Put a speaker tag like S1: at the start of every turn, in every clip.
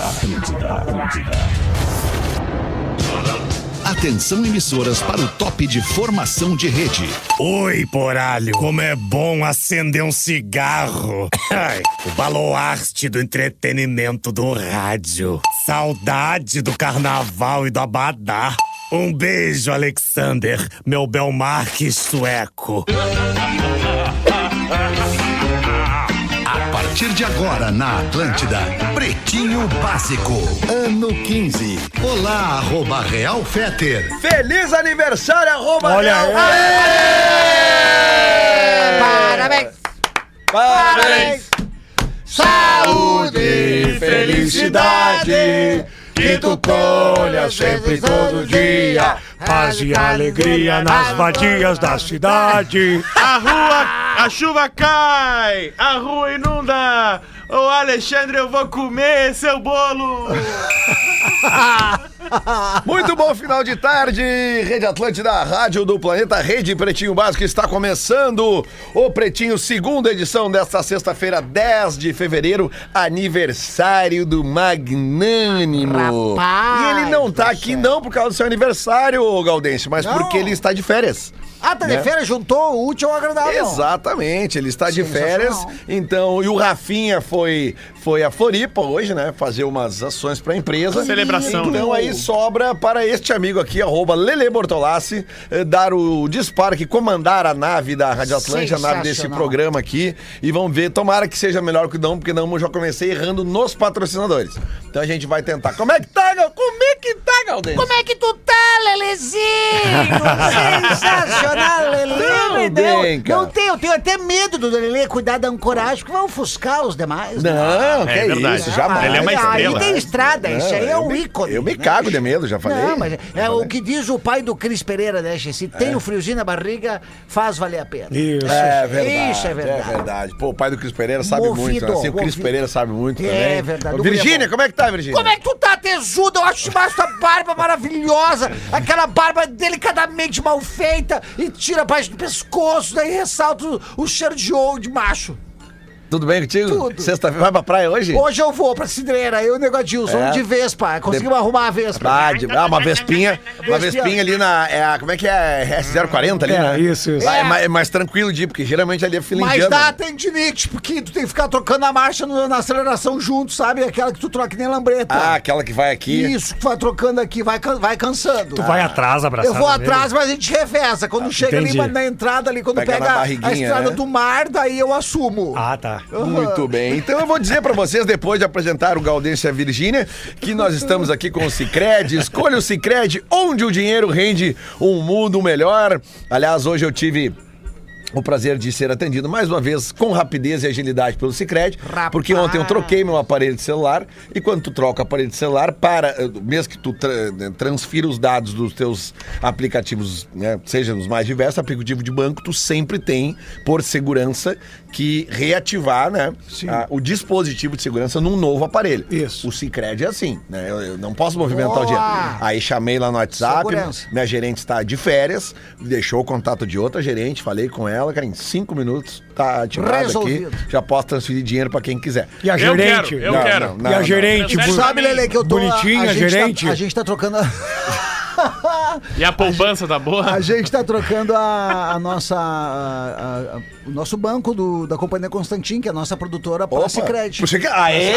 S1: Atlântida, Atlântida. Atenção emissoras para o top de formação de rede.
S2: Oi, poralho, como é bom acender um cigarro. O baluarte do entretenimento do rádio. Saudade do carnaval e do abadá. Um beijo, Alexander, meu Belmarque sueco.
S1: Partir de agora na Atlântida, Pretinho Básico, ano 15. Olá, arroba Real Feter.
S3: Feliz aniversário, arroba
S2: Olha
S3: Real.
S4: Parabéns!
S3: Parabéns!
S4: Saúde
S3: felicidade,
S4: que tu colhas sempre todo dia,
S2: Paz e alegria nas vadias da cidade.
S5: A rua, a chuva cai, a rua inunda. Ô Alexandre, eu vou comer seu bolo.
S3: Muito bom final de tarde, Rede Atlântida, Rádio do Planeta, Rede Pretinho Básico, está começando o Pretinho, segunda edição desta sexta-feira, 10 de fevereiro, aniversário do Magnânimo.
S4: Rapaz
S3: e ele não tá
S4: do
S3: aqui não por causa do seu aniversário, Gaudense, mas
S4: Não.
S3: porque ele está de férias.
S4: Ah, tá de
S3: Né?
S4: férias, juntou o útil ao agradável.
S3: Exatamente, ele está de férias. Então, e o Rafinha foi, foi a Floripa hoje, né? Fazer umas ações para a empresa.
S5: Celebração,
S3: Então
S5: né?
S3: aí sobra para este amigo aqui, arroba Lele Bortolassi, eh, dar o desparque, comandar a nave da Rádio Atlântica, a nave desse programa aqui. E vamos ver, tomara que seja melhor que o não, porque não eu já comecei errando nos patrocinadores. Então a gente vai tentar. Como é que tá? Como é que tá, Galdense?
S4: Como é que tu tá, Lelezinho? Sensacional, Lele. Não,
S3: bem, cara.
S4: não tenho, eu tenho até medo do Lele cuidar da ancoragem, porque vai ofuscar os demais. né?
S3: Não, que
S5: É
S3: é
S5: verdade.
S3: isso, jamais.
S5: Ele é uma
S4: Aí
S5: estrela.
S4: tem estrada, isso aí é um
S3: me-
S4: ícone.
S3: Eu me
S4: né?
S3: cago de medo, já falei.
S4: Não, mas é
S3: Já
S4: o
S3: falei.
S4: que diz o pai do Cris Pereira, né? Se tem o friozinho na barriga, faz valer a pena.
S2: Isso.
S3: É verdade.
S4: Isso é verdade.
S3: É verdade. Pô, o pai do Cris Pereira sabe
S4: Movido,
S3: muito. Né? Assim, o Cris. Pereira sabe muito
S4: É
S3: também.
S4: verdade,
S3: Ô,
S4: o
S3: Virgínia,
S4: é
S3: como é que tá, Virgínia?
S4: Como é que tu tá tesudo? Eu acho demais tua barba maravilhosa. Aquela barba delicadamente mal feita e tira a parte do pescoço, daí ressalta o, o cheiro de ouro de macho.
S3: Tudo bem contigo?
S4: Tudo.
S3: Sexta-feira vai pra praia hoje?
S4: Hoje eu vou pra Cidreira, eu e o Negodilson,
S3: É.
S4: de Vespa. Conseguimos arrumar a Vespa.
S3: Ah, de- ah, uma vespinha. Uma
S4: Vespinha.
S3: ali na. É como é que é? S040 ali,
S2: É,
S3: né?
S2: isso, isso.
S3: Ah, é,
S4: É.
S3: mais, é mais tranquilo de ir, porque geralmente ali é fila
S4: Mas
S3: indiana.
S4: dá tendinite, porque tu tem que ficar trocando a marcha no- na aceleração junto, sabe? Aquela que tu troca que nem lambreta.
S3: Ah, aquela que vai aqui.
S4: Isso, que vai trocando aqui, vai, vai cansando.
S2: Tu vai atrás, abraçado.
S4: Eu vou atrás, mas a gente reveza. Quando chega
S2: entendi.
S4: ali na entrada ali, quando
S3: Pega
S4: pega, a estrada
S3: né?
S4: do mar, daí eu assumo.
S2: Ah, tá.
S3: Muito bem. Então eu vou dizer pra vocês, depois de apresentar o Gaudêncio e a Virgínia, que nós estamos aqui com o Cicred. Escolha o Cicred, onde o dinheiro rende um mundo melhor. Aliás, hoje eu tive. O prazer de ser atendido mais uma vez com rapidez e agilidade pelo Cicred,
S4: Rapaz.
S3: porque ontem eu troquei meu aparelho de celular e quando tu troca o aparelho de celular, para, eh, mesmo que tu tra- né, transfira os dados dos teus aplicativos, né, seja nos mais diversos, aplicativo de banco, tu sempre tem, por segurança, que reativar né, a- o dispositivo de segurança num novo aparelho.
S2: Isso.
S3: O Cicred é assim, né? Eu, eu não posso movimentar o
S4: Boa.
S3: dinheiro. Aí chamei lá no WhatsApp,
S4: Segurança.
S3: minha gerente está de férias, deixou o contato de outra gerente, falei com ela, cara, em cinco minutos tá ativado
S4: Resolvido.
S3: aqui, já posso transferir dinheiro para quem quiser.
S2: E a
S5: Eu
S2: gerente?
S5: quero, eu
S3: Não,
S5: quero.
S3: não, não.
S2: e a gerente?
S4: Sabe. Lele, que eu tô...
S2: Bonitinha,
S4: a gente
S2: gerente.
S4: Tá, a gente tá trocando... A...
S5: E a poupança tá boa?
S4: A gente tá trocando a, a nossa. a- a- a- o nosso banco do- da Companhia Constantin, que é a nossa produtora para Cicred.
S3: Você quer... Aê!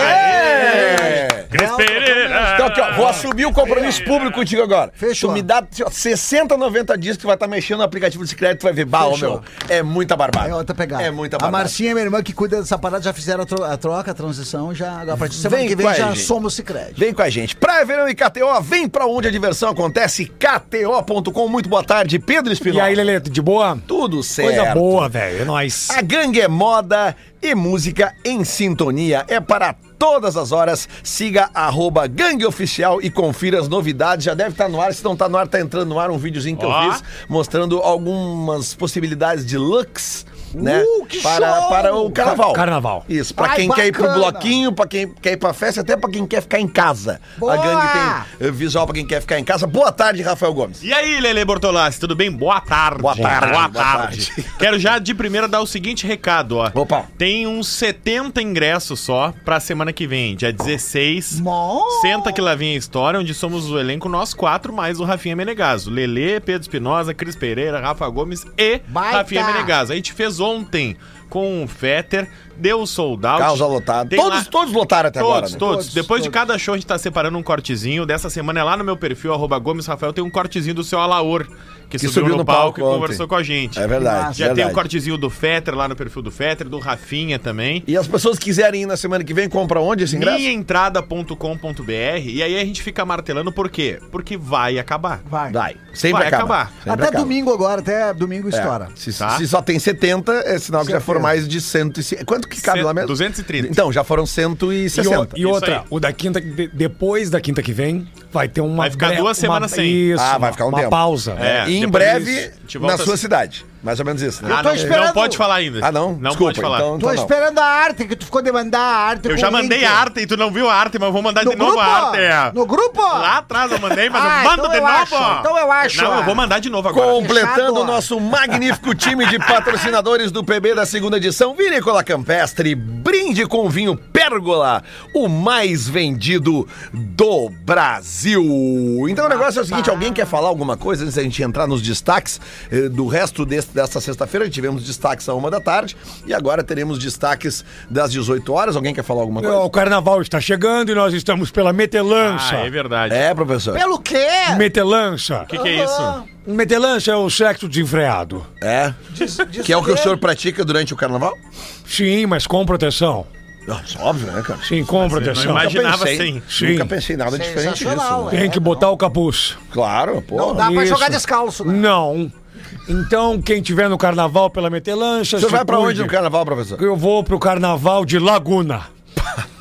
S5: Cris Pereira!
S3: Então aqui, ó, vou assumir o compromisso público contigo agora.
S4: Fechou.
S3: Tu me dá assim, ó, 60, 90 dias que tu vai estar mexendo no aplicativo do Cicred, tu vai ver, bah,
S4: Fechou.
S3: meu, é muita barbada.
S4: É outra pegada.
S3: É muita
S4: A
S3: barbada.
S4: Marcinha, minha irmã, que cuida dessa parada, já fizeram a, tro- a troca, a transição, já. A partir de semana
S3: Vem
S4: que
S3: com
S4: vem
S3: a
S4: já
S3: gente.
S4: somos Cicred.
S3: Vem com a gente. Praia, Verão e KTO, vem pra onde a diversão acontece, kto.com. Muito boa tarde, Pedro
S2: E
S3: Espinosa.
S2: aí, Lelê, de boa?
S3: Tudo certo.
S2: Coisa boa, velho. É nóis.
S3: A gangue é moda e música em sintonia. É para todas as horas. Siga arroba gangue oficial e confira as novidades. Já deve estar no ar. Se não tá no ar, tá entrando no ar um videozinho que
S5: Ó.
S3: eu fiz mostrando algumas possibilidades de looks né?
S4: Uh, que
S3: para,
S4: show!
S3: para o carnaval.
S6: Carnaval.
S3: Isso, pra
S4: Ai,
S3: quem quer ir pro
S4: bacana.
S3: bloquinho, pra quem quer ir pra festa, até pra quem quer ficar em casa.
S4: Boa!
S3: A gangue tem eh, visual pra quem quer ficar em casa. Boa tarde, Rafael Gomes.
S5: E aí, Lele Bortolassi, tudo bem? Boa tarde.
S3: Boa tarde,
S5: Boa
S3: boa
S5: tarde. Quero já de primeira dar o seguinte recado, ó.
S3: Opa.
S5: Tem uns 70 ingressos só pra semana que vem, dia 16.
S4: Mó.
S5: Senta que lá vem a história, onde somos o elenco nós quatro, mais o Rafinha Menegaso. Lele, Pedro Espinosa, Cris Pereira, Rafa Gomes e
S4: Baita.
S5: Rafinha Menegaso. A gente fez ontem com o Fetter, deu o sold out.
S3: Causa lotada.
S5: Tem
S3: Todos,
S5: lá-
S3: todos lotaram até
S5: Todos,
S3: agora, né?
S5: todos,
S4: Todos,
S5: Depois de
S4: todos.
S5: cada show a gente tá separando um cortezinho. Dessa semana é lá no meu perfil, arroba Gomes Rafael, tem um cortezinho do seu Alaor, que,
S3: Que
S5: subiu, no, palco, e conversou com a gente.
S3: É verdade.
S5: Já tem
S3: verdade.
S5: um cortezinho do Fetter lá no perfil do Fetter, do Rafinha também.
S3: E as pessoas que quiserem ir na semana que vem, compra onde esse ingresso?
S5: Minhaentrada.com.br e aí a gente fica martelando por quê? Porque vai acabar.
S4: Vai.
S3: Vai. Sempre
S5: Vai
S3: acaba.
S5: acabar.
S3: Sempre
S4: Até
S3: acaba.
S4: domingo agora, até domingo
S3: É,
S4: estoura.
S3: Se,
S5: Tá.
S3: se só tem 70, é sinal que já foram mais de 150. Quanto que cabe
S5: Cento-
S3: lá mesmo?
S5: 230.
S3: Então, já foram
S6: E, o-
S3: 160.
S6: e outra,
S5: aí.
S6: o da quinta, de- depois da quinta que vem, vai ter uma.
S5: Vai ficar
S6: bre-
S5: duas
S6: uma-
S5: semanas sem.
S6: Isso,
S3: Ah, vai ficar um
S6: uma
S3: tempo.
S6: pausa.
S5: É.
S3: e em breve,
S5: gente
S3: na sua
S5: assim.
S3: cidade. Mais ou menos isso, né?
S5: Ah, não,
S4: esperando-
S5: não pode falar ainda.
S3: Ah, não?
S5: Não
S3: Desculpa,
S5: pode falar.
S3: então-
S4: Tô esperando a arte, que tu ficou de mandar a arte.
S5: Eu já mandei
S4: link.
S5: a arte e tu não viu a arte, mas eu vou mandar
S4: No
S5: de novo
S4: grupo?
S5: a arte. é.
S4: No grupo?
S5: Lá atrás eu mandei, mas
S4: Ah,
S5: eu mando
S4: então
S5: de
S4: eu
S5: novo.
S4: acho, então eu acho,
S5: Não, eu
S4: ah.
S5: vou mandar de novo agora.
S3: Completando o nosso magnífico time de patrocinadores do PB da segunda edição, Vinícola Campestre, brinde com vinho Pérgola, o mais vendido do Brasil. Então o negócio é o seguinte, alguém quer falar alguma coisa antes da gente entrar nos destaques eh, do resto desse, dessa sexta-feira? Tivemos destaques a uma da tarde e agora teremos destaques das 18 horas. Alguém quer falar alguma coisa?
S6: O carnaval está chegando e nós estamos pela Metelança.
S5: Ah, é verdade.
S3: É, professor.
S4: Pelo quê?
S6: Metelança.
S5: O que, que é isso?
S6: Metelança é o sexo desenfreado.
S3: É. Que é o que o senhor pratica durante o carnaval?
S6: Sim, mas com proteção.
S3: Nossa, óbvio, né, cara?
S6: Sim, com proteção.
S5: não imaginava assim.
S6: Sim.
S3: Nunca pensei nada diferente disso. Né?
S6: Tem que botar o capuz.
S3: Claro, pô.
S4: Não dá pra
S6: Isso.
S4: jogar descalço, né?
S6: Não. Então, quem tiver no carnaval pela
S3: senhor
S6: se
S3: vai pra
S6: cuide.
S3: onde no carnaval, professor?
S6: Eu vou pro carnaval de Laguna.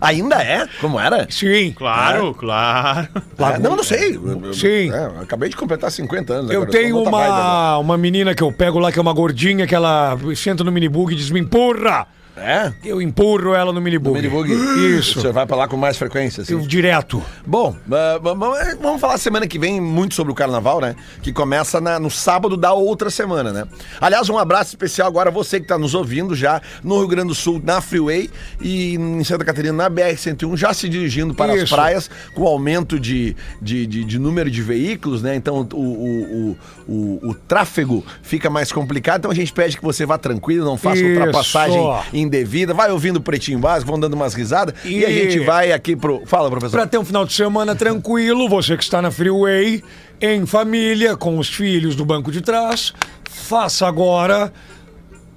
S3: Ainda é? Como era?
S6: Sim.
S5: Claro, claro.
S3: É, não, não sei. Eu- eu-
S6: Sim.
S3: é, eu acabei de completar 50 anos.
S6: Eu
S3: agora, tô
S6: tenho
S3: noutra vibe agora.
S6: uma, uma menina que eu pego lá, que é uma gordinha, que ela senta no minibug e diz: me empurra!
S3: É?
S6: Eu empurro ela no minibug.
S3: Minibug.
S6: Isso.
S3: O senhor vai pra lá com mais frequência, assim.
S6: Eu direto.
S3: Bom, ah, vamos- falar semana que vem muito sobre o carnaval, né? Que começa na- no sábado da outra semana, né? Aliás, um abraço especial agora a você que está nos ouvindo já no Rio Grande do Sul, na Freeway e em Santa Catarina, na BR-101, já se dirigindo para as
S6: Isso.
S3: praias, com o aumento de, de, de- de número de veículos, né? Então o, o, o, o, o tráfego fica mais complicado. Então a gente pede que você vá tranquilo, não faça
S6: Isso.
S3: ultrapassagem indevida, vai ouvindo o Pretinho Básico, vão dando umas risadas e, a
S6: E-
S3: gente vai aqui pro. Fala, professor.
S6: Pra ter um final de semana tranquilo, você que está na Freeway, em família, com os filhos do banco de trás, faça agora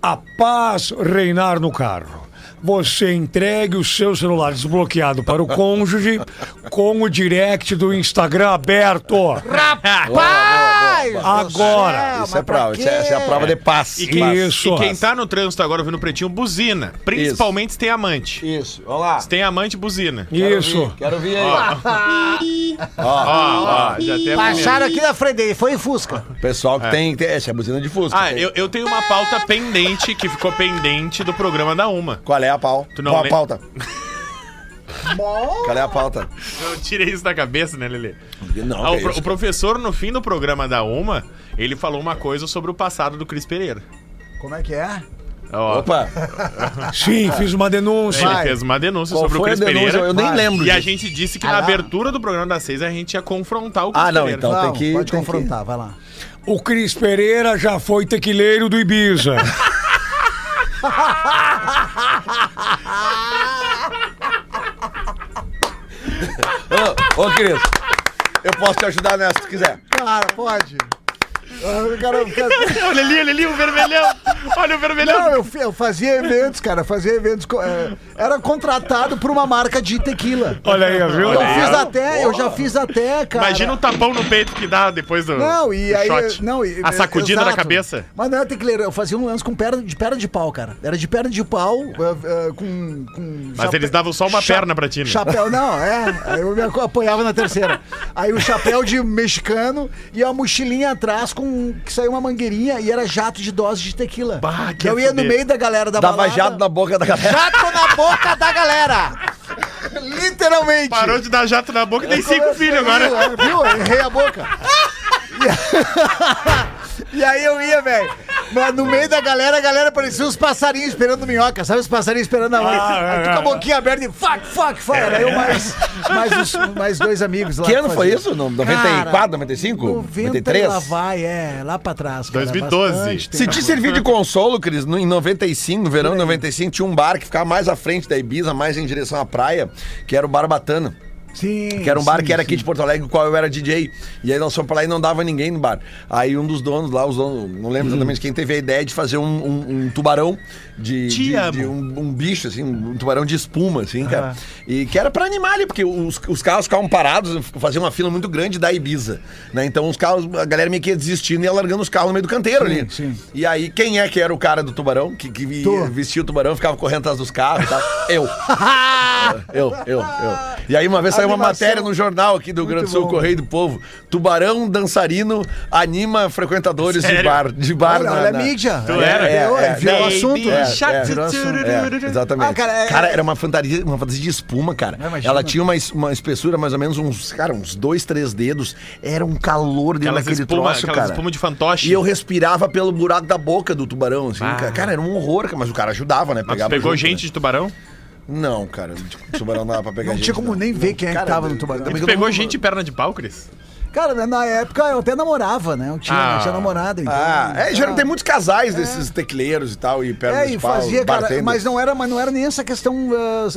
S6: a paz reinar no carro. Você entregue o seu celular desbloqueado para o cônjuge com o direct do Instagram aberto.
S4: Rapaz!
S6: Agora.
S3: Isso é prova, isso é, isso é a prova de paz.
S5: E quem,
S6: Isso.
S5: e quem tá no trânsito agora ouvindo o pretinho, buzina. Principalmente se tem amante.
S3: Isso, vamos lá.
S5: Se tem amante, buzina.
S6: Isso.
S3: Quero ver aí.
S5: Ó, ó, já tem
S4: Passaram aqui na frente dele, foi em Fusca.
S3: Pessoal que tem, tem. Essa é a buzina de Fusca.
S5: Ah, eu, eu tenho uma pauta pendente que ficou pendente do programa da Uma.
S3: Qual é a pau?
S5: Tu não
S3: Qual a pauta? Qual é a pauta?
S5: Eu tirei isso da cabeça, né, Lelê?
S3: Não,
S5: Ah, o, pro- o professor, no fim do programa da Uma, ele falou uma coisa sobre o passado do Cris Pereira.
S4: Como é que é?
S5: Ó,
S3: Opa,
S6: Sim, fiz uma denúncia.
S5: ele
S4: vai.
S5: fez uma denúncia
S3: Qual
S5: sobre o
S3: foi a
S5: Cris
S3: denúncia?
S5: Pereira.
S3: Eu nem
S4: Vai.
S3: lembro
S5: E a
S3: disso.
S5: gente disse que
S4: Ah,
S5: na
S4: lá.
S5: abertura do programa das seis a gente ia confrontar o Cris
S3: Ah, não,
S5: Pereira.
S3: então.
S4: Não,
S3: tem que-
S4: pode
S3: tem que-
S4: confrontar, vai lá.
S6: O Cris Pereira já foi tequileiro do Ibiza.
S3: Ô, ô, Cris, eu posso te ajudar nessa se quiser.
S4: Cara, pode. Eu quero, quero...
S5: olha ali, olha ali, o vermelhão. Olha o vermelhão.
S4: Não, eu, eu fazia eventos, cara. Fazia eventos. é, era contratado por uma marca de tequila.
S2: Olha aí, viu?
S4: Eu fiz até, eu já fiz até, cara.
S5: Imagina o tapão no peito que dá depois do,
S4: Não, e
S5: do
S4: aí.
S5: shot.
S4: Não, e-
S5: a sacudida na
S4: exato.
S5: cabeça.
S4: Mas não era tequileiro, eu fazia um lance com perna de perna de pau, cara. Era de perna de pau, eh, eh, com. com
S5: Mas eles davam só uma perna pra ti, né?
S4: Chapéu, não, é. Aí eu me apoiava na terceira. Aí o chapéu de mexicano e a mochilinha atrás com. Que saiu uma mangueirinha e era jato de dose de tequila.
S5: Bah, que
S4: eu ia no meio da galera da
S3: Dava
S4: balada.
S3: jato na boca da galera.
S7: Jato na boca da galera!
S4: Literalmente.
S5: Parou de dar jato na boca e tem cinco filhos agora.
S4: Viu? Errei a boca. E aí eu ia, velho. No, no meio da galera, a galera parecia uns passarinhos esperando minhoca, sabe? Os passarinhos esperando a hora. aí tu com a boquinha aberta e fuck, fuck, fuck. Era eu mais, mais, os- mais dois amigos lá.
S3: Que ano foi isso? No 94,
S4: Cara,
S3: 95?
S4: 90
S3: 93?
S4: lá vai, é, lá pra trás. cara,
S5: 2012.
S4: bastante
S3: Se te servir de consolo, Cris, no- em 95, no verão de 95, tinha um bar que ficava mais à frente da Ibiza, mais em direção à praia, que era o Barbatana.
S4: Sim,
S3: Que era um bar
S4: sim,
S3: que era
S4: sim.
S3: aqui de Porto Alegre, o qual eu era DJ. E aí nós fomos pra lá e não dava ninguém no bar. Aí um dos donos lá, os donos, não lembro exatamente quem teve a ideia de fazer um, um- um tubarão de, de- de um, um bicho, assim, um tubarão de espuma, assim, cara. E que era pra animar ali, porque os, os carros ficavam parados, faziam uma fila muito grande da Ibiza. Né? Então os carros, a galera meio que ia desistindo e ia largando os carros no meio do canteiro ali.
S4: sim.
S3: E aí, quem é que era o cara do tubarão? Que, que
S4: Tu.
S3: vestia o tubarão, ficava correndo atrás dos carros e tal? Eu. Eu, eu, eu. E aí uma vez saiu uma
S4: Animação.
S3: matéria no jornal aqui do Rio Grande Sul,
S4: bom.
S3: Correio do Povo. Tubarão dançarino anima frequentadores de
S5: Sério?
S3: bar. De bar
S4: Olha,
S3: na-
S4: olha
S3: na-
S4: mídia.
S5: Tu era?
S4: Virou,
S3: É, é,
S4: virou
S3: é,
S4: assunto.
S3: é,
S4: né?
S3: é.
S4: Virou assunto.
S3: É, exatamente.
S4: Ah, cara,
S3: cara,
S4: é-
S3: era uma fantasia, uma fantasia de espuma, cara.
S4: Ah, imagina.
S3: Ela tinha uma, es- uma espessura mais ou menos uns, cara, uns dois, três dedos. Era um calor dentro
S5: Aquelas
S3: daquele
S5: espuma,
S3: troço,
S5: aquelas
S3: cara.
S5: espuma de fantoche.
S3: E eu respirava pelo buraco da boca do tubarão, assim,
S5: Ah.
S3: cara. Cara, era um horror, cara, mas o cara ajudava, né?
S5: Mas tu
S3: Pegava
S5: pegou
S3: junto,
S5: gente
S3: né?
S5: de tubarão?
S3: Não, cara, o tubarão não dava pra pegar
S4: Não
S3: gente.
S4: tinha como nem ver quem é que tava no tubarão.
S3: também
S5: Tu pegou
S3: não-
S5: gente de perna de pau, Cris?
S4: Cara, né, na época eu até namorava, né? Eu tinha,
S5: Ah.
S4: eu tinha namorada. Então,
S3: Ah, é, já não tem muitos casais desses tecleiros e tal, e pernas
S4: É,
S3: de
S4: e
S3: pau,
S4: fazia, cara, mas não era, mas não era nem essa questão, ah,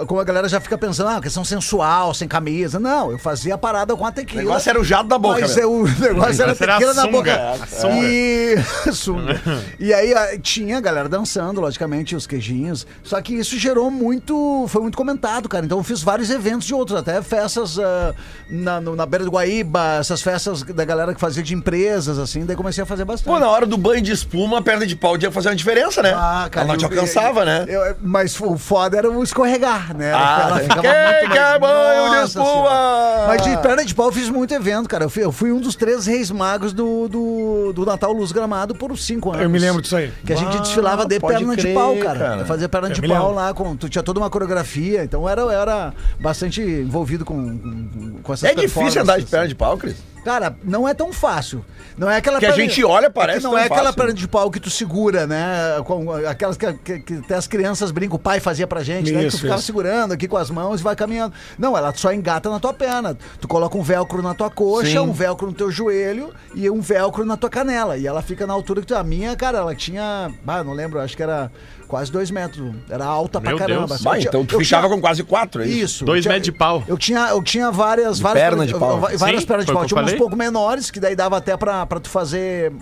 S4: ah, como a galera já fica pensando, ah, questão sensual, sem camisa. Não, eu fazia a parada com a
S3: O
S4: tequila.
S3: negócio era o jato da boca,
S4: Mas é, o negócio era
S5: negócio era
S4: tequila
S5: a
S4: na
S5: sunga,
S4: boca.
S5: a sunga.
S4: E... sunga. E aí ah, tinha a galera dançando, logicamente, os queijinhos. Só que isso gerou muito. Foi muito comentado, cara. Então eu fiz vários eventos de outros, até festas ah, na, no- na beira do Guaíba, essas festas da galera que fazia de empresas, assim. Daí comecei a fazer bastante.
S3: Pô, na hora do banho de espuma, a perna de pau ia fazer uma diferença, né?
S4: Ah, cara,
S3: Ela não te alcançava,
S4: eu-
S3: né?
S4: eu- mas o foda era o escorregar, né?
S3: Ah,
S4: Ela ficava
S3: quem
S4: muito
S3: quer banho de espuma?
S4: Senhora. Mas de perna de pau eu fiz muito evento, cara. Eu fui, eu fui um dos três reis magos do, do, do Natal Luz Gramado por cinco anos.
S2: Eu me lembro disso aí.
S4: Que a gente
S3: Ah,
S4: desfilava de perna
S3: crer,
S4: de pau, cara.
S3: cara.
S4: Eu fazia perna
S2: Eu
S4: de pau
S2: lembro.
S4: lá, com, tu tinha toda uma coreografia, então era, eu era bastante envolvido com, com, com essas
S3: É difícil andar de perna de pau, Cris.
S4: Cara, não é tão fácil. Não é aquela
S3: Que a gente olha, parece
S4: é que não
S3: tão
S4: é aquela
S3: fácil.
S4: perna de pau que tu segura, né? Com aquelas que, que- que até as crianças brincam, o pai fazia pra gente, né? Que tu
S2: Isso,
S4: ficava
S2: isso.
S4: segurando aqui com as mãos e vai caminhando. Não, ela só engata na tua perna. Tu coloca um velcro na tua coxa,
S3: Sim.
S4: um velcro no teu joelho e um velcro na tua canela. E ela fica na altura que tu. A minha, cara, ela tinha. Ah, não lembro, acho que era quase dois metros. Era alta
S5: Meu
S4: pra caramba.
S5: Deus.
S4: Tinha-
S3: então tu
S4: tinha-
S3: com quase quatro, é isso?
S4: isso.
S5: Dois metros de pau.
S4: Eu tinha, eu tinha várias,
S3: De
S4: várias
S3: perna de pau.
S4: Várias
S5: Sim,
S4: pernas de pau. Tinha
S5: falei.
S4: pouco menores, que daí dava até pra, pra tu fazer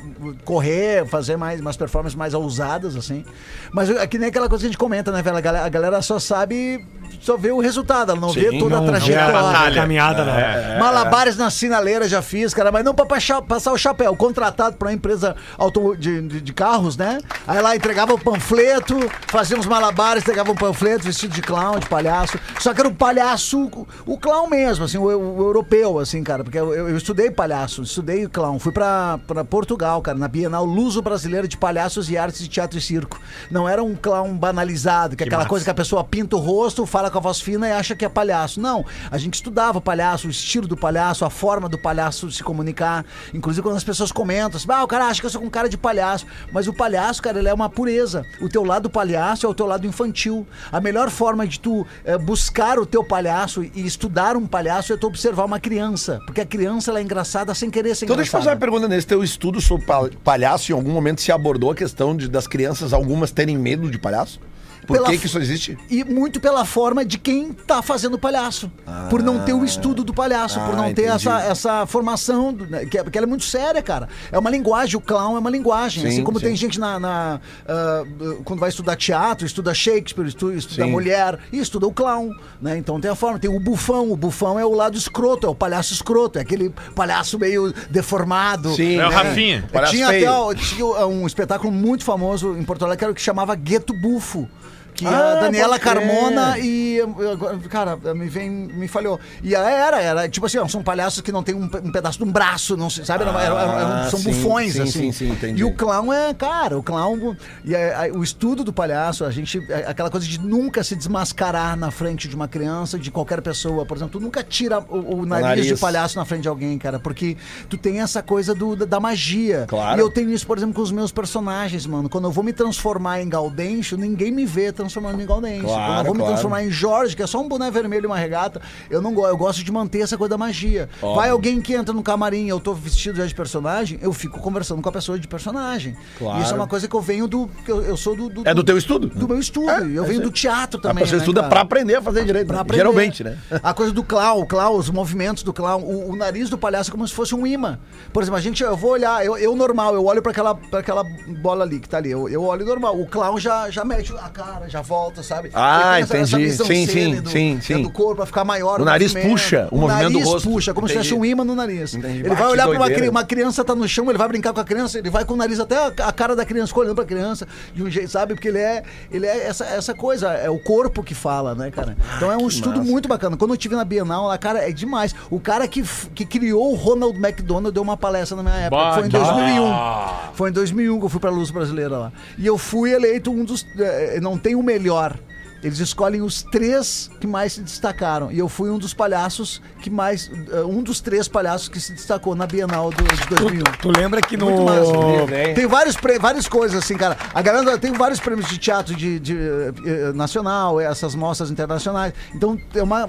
S4: correr, fazer mais umas performances mais ousadas, assim. Mas é que nem aquela coisa que a gente comenta, né, velho? A galera, a galera só sabe, só vê o resultado, ela não vê toda a
S2: Não vê
S4: trajetória.
S2: a
S5: batalha.
S2: caminhada, né?
S4: Malabares na sinaleira já fiz, cara, mas não pra passar, o chapéu. Contratado pra uma empresa auto, de, de, de carros, né? Aí lá entregava o panfleto, fazia uns malabares, entregava um panfleto vestido de clown, de palhaço. Só que era o palhaço, o clown mesmo, assim, o, o europeu, assim, cara, porque eu, eu- eu estudei palhaço, estudei clown. Fui pra, pra Portugal, cara, na Bienal Luso Brasileira de Palhaços e Artes de Teatro e Circo. Não era um clown banalizado, que é aquela
S5: massa.
S4: coisa que a pessoa pinta o rosto, fala com a voz fina e acha que é palhaço. Não, a gente estudava o palhaço, o estilo do palhaço, a forma do palhaço se comunicar. Inclusive quando as pessoas comentam, assim, ah, o cara acha que eu sou com cara de palhaço. Mas o palhaço, cara, ele é uma pureza. O teu lado palhaço é o teu lado infantil. A melhor forma de tu eh, buscar o teu palhaço e estudar um palhaço é tu observar uma criança. Porque a criança, ela é engraçada sem querer ser
S3: Então deixa eu fazer
S4: engraçada.
S3: uma pergunta nesse teu estudo sobre pal- palhaço, em algum momento se abordou a questão de, das crianças, algumas terem medo de palhaço? Por
S4: Pela
S3: que, que isso existe?
S4: E muito pela forma de quem tá fazendo o palhaço. por não ter o estudo do palhaço, por
S3: Ah,
S4: não ter
S3: entendi.
S4: essa, essa formação, do- né, que, é- porque ela é muito séria, cara. É uma linguagem, o clown é uma linguagem.
S3: Sim,
S4: assim como
S3: sim.
S4: tem gente na. na, ah, quando vai estudar teatro, estuda Shakespeare, estu- estuda
S3: Sim.
S4: mulher, e estuda o clown. Né? Então tem a forma. Tem o bufão. O bufão é o lado escroto, é o palhaço escroto, é aquele palhaço meio deformado.
S3: Sim,
S5: É o
S3: né?
S5: Rafinha.
S3: Palhaço
S4: tinha
S3: feio.
S4: até o- tinha um espetáculo muito famoso em Porto Alegre que era o que chamava Gueto Bufo. Que
S3: Ah,
S4: a Daniela. Carmona e. agora, Cara, me vem. Me falhou. E era, era, tipo assim, ó, são palhaços que não tem um, um pedaço de um braço, não sabe? Era- era- era-
S3: Ah,
S4: são
S3: sim,
S4: bufões,
S3: sim,
S4: assim.
S3: sim, sim, entendi.
S4: E o clown é, cara, o clown. E é- é- o estudo do palhaço, a gente. é aquela coisa de nunca se desmascarar na frente de uma criança, de qualquer pessoa. Por exemplo, tu nunca tira o, o nariz,
S3: nariz.
S4: de palhaço na frente de alguém, cara, porque tu tem essa coisa do, da, da magia.
S3: Claro.
S4: E eu tenho isso, por exemplo, com os meus personagens, mano. Quando eu vou me transformar em Gaudêncio, ninguém me vê transformando em Gaudêncio.
S3: Claro,
S4: eu vou me
S3: claro.
S4: transformar em Jorge, que é só um boné vermelho e uma regata, eu não gosto. Eu gosto de manter essa coisa da magia.
S3: Óbvio.
S4: Vai alguém que entra no camarim, eu tô vestido já de personagem, eu fico conversando com a pessoa de personagem.
S3: Claro.
S4: Isso é uma coisa que eu venho do. Eu, eu sou do, do-
S3: É do teu estudo?
S4: do meu estudo.
S3: É,
S4: eu
S3: é
S4: venho
S3: isso
S4: do teatro também.
S3: pessoa
S4: né,
S3: estuda
S4: cara?
S3: pra aprender a fazer direito.
S4: Pra
S3: né?
S4: aprender.
S3: Geralmente, né?
S4: A coisa do clown, o clown, os movimentos do clown, o, o nariz do palhaço é como se fosse um imã. Por exemplo, a gente, eu vou olhar, eu, eu normal, eu olho pra aquela, pra aquela bola ali que tá ali, eu, eu olho normal. O clown já, já mete a cara, já volta, sabe?
S3: Ah, entendi. Sim, sim,
S4: do,
S3: sim, sim.
S4: do corpo pra ficar maior.
S3: O nariz puxa o movimento do
S4: nariz
S3: rosto.
S4: puxa, como se
S3: Entendi.
S4: tivesse um imã no nariz.
S3: Entendi.
S4: Ele
S3: Bah,
S4: vai olhar pra uma, uma criança tá no chão, ele vai brincar com a criança, ele vai com o nariz até a, a cara da criança, olhando pra criança, de um jeito, sabe? Porque ele é, ele é essa, essa coisa, é o corpo que fala, né, cara? Então é um estudo muito bacana. Quando eu tive na Bienal lá, cara, é demais. O cara que, que criou o Ronald McDonald deu uma palestra na minha época,
S5: Bah,
S4: foi em
S5: bah.
S4: 2001. Foi em 2001 que eu fui pra Luz Brasileira lá. E eu fui eleito um dos. eh, Não tem o melhor. Eles escolhem os três que mais se destacaram. E eu fui um dos palhaços que mais. eh, Um dos três palhaços que se destacou na Bienal do, de 2001.
S6: Tu lembra que no.
S4: Muito massa.
S3: Bem.
S4: Tem vários prê- várias coisas assim, cara. A galera tem vários prêmios de teatro de, de, eh, eh, nacional, essas mostras internacionais. Então é uma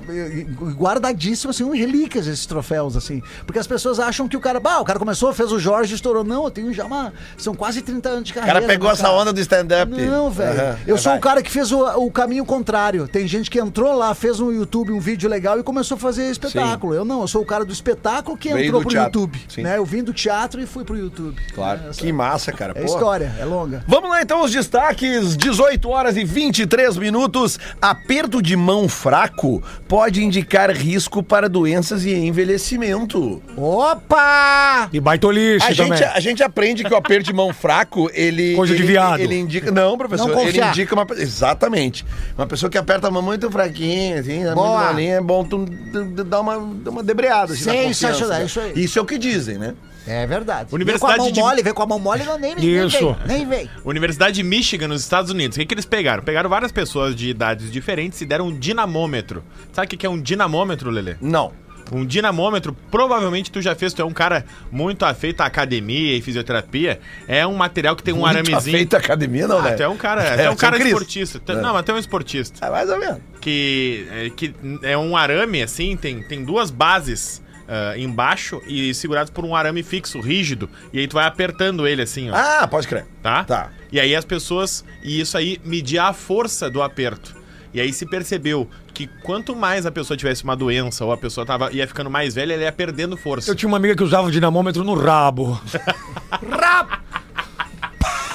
S4: guardadíssimo assim, um relíquias esses troféus assim, porque as pessoas acham que o cara, bah, o cara começou, fez o Jorge, estourou. Não, eu tenho já uma, são quase 30 anos de
S3: O
S4: carreira.
S3: cara pegou
S4: né,
S3: essa
S4: cara?
S3: onda do stand-up.
S4: Não, velho.
S3: Aham,
S4: Eu
S3: é,
S4: sou
S3: vai.
S4: o cara que fez o, o caminho contrário. Tem gente que entrou lá, fez no YouTube um vídeo legal e começou a fazer espetáculo. Eu não, eu sou o cara do espetáculo que
S3: Veio
S4: entrou pro
S3: teatro.
S4: YouTube.
S3: Sim.
S4: Né? Eu vim do teatro e fui pro YouTube.
S3: Claro.
S4: É,
S3: Que massa, cara.
S4: é
S3: Pô.
S4: história, é longa.
S3: Vamos lá então, os destaques: 18 horas e 23 minutos. Aperto de mão fraco pode indicar risco para doenças e envelhecimento.
S4: Opa!
S6: E baitolice
S3: A
S6: também.
S3: gente, a gente aprende que o aperto de mão fraco, ele.
S6: Coisa de
S3: ele-
S6: viado.
S3: Ele indica. Não, professor.
S4: Não
S3: ele indica uma. Exatamente. Uma pessoa que aperta a mão muito fraquinha, assim, muito
S4: Boa.
S3: molinha, é bom tu d- d- dar uma, uma debreada. Assim, na
S4: Sensacional,
S3: confiança.
S4: isso aí.
S3: Isso é o que dizem, né?
S4: É verdade.
S5: Universidade
S4: vem com a mão
S5: de-
S4: mole, vem com a mão mole, não, nem, nem
S6: Isso.
S4: vem. Nem vem.
S5: Universidade de Michigan, nos Estados Unidos. O que, que eles pegaram? Pegaram várias pessoas de idades diferentes e deram um dinamômetro. Sabe o que, que é um dinamômetro, Lelê?
S3: Não.
S5: Um dinamômetro, provavelmente tu já fez, tu é um cara muito afeito à academia e fisioterapia. É um material que tem um
S3: Muito
S5: aramezinho.
S3: feito a academia, não,
S5: Ah,
S3: né?
S5: tu é um cara, tu é um
S3: você
S5: cara esportista. Tu-
S3: É.
S5: Não, mas tu é um esportista.
S3: É mais ou menos.
S5: Que, é, que é um arame, assim, tem, tem duas bases ah, embaixo e segurados por um arame fixo, rígido. E aí tu vai apertando ele, assim, ó.
S3: Ah, pode crer.
S5: Tá?
S3: Tá.
S5: E aí as pessoas. E isso aí media a força do aperto. E aí se percebeu que quanto mais a pessoa tivesse uma doença ou a pessoa tava, ia ficando mais velha, ela ia perdendo força.
S6: Eu tinha uma amiga que usava o dinamômetro no rabo.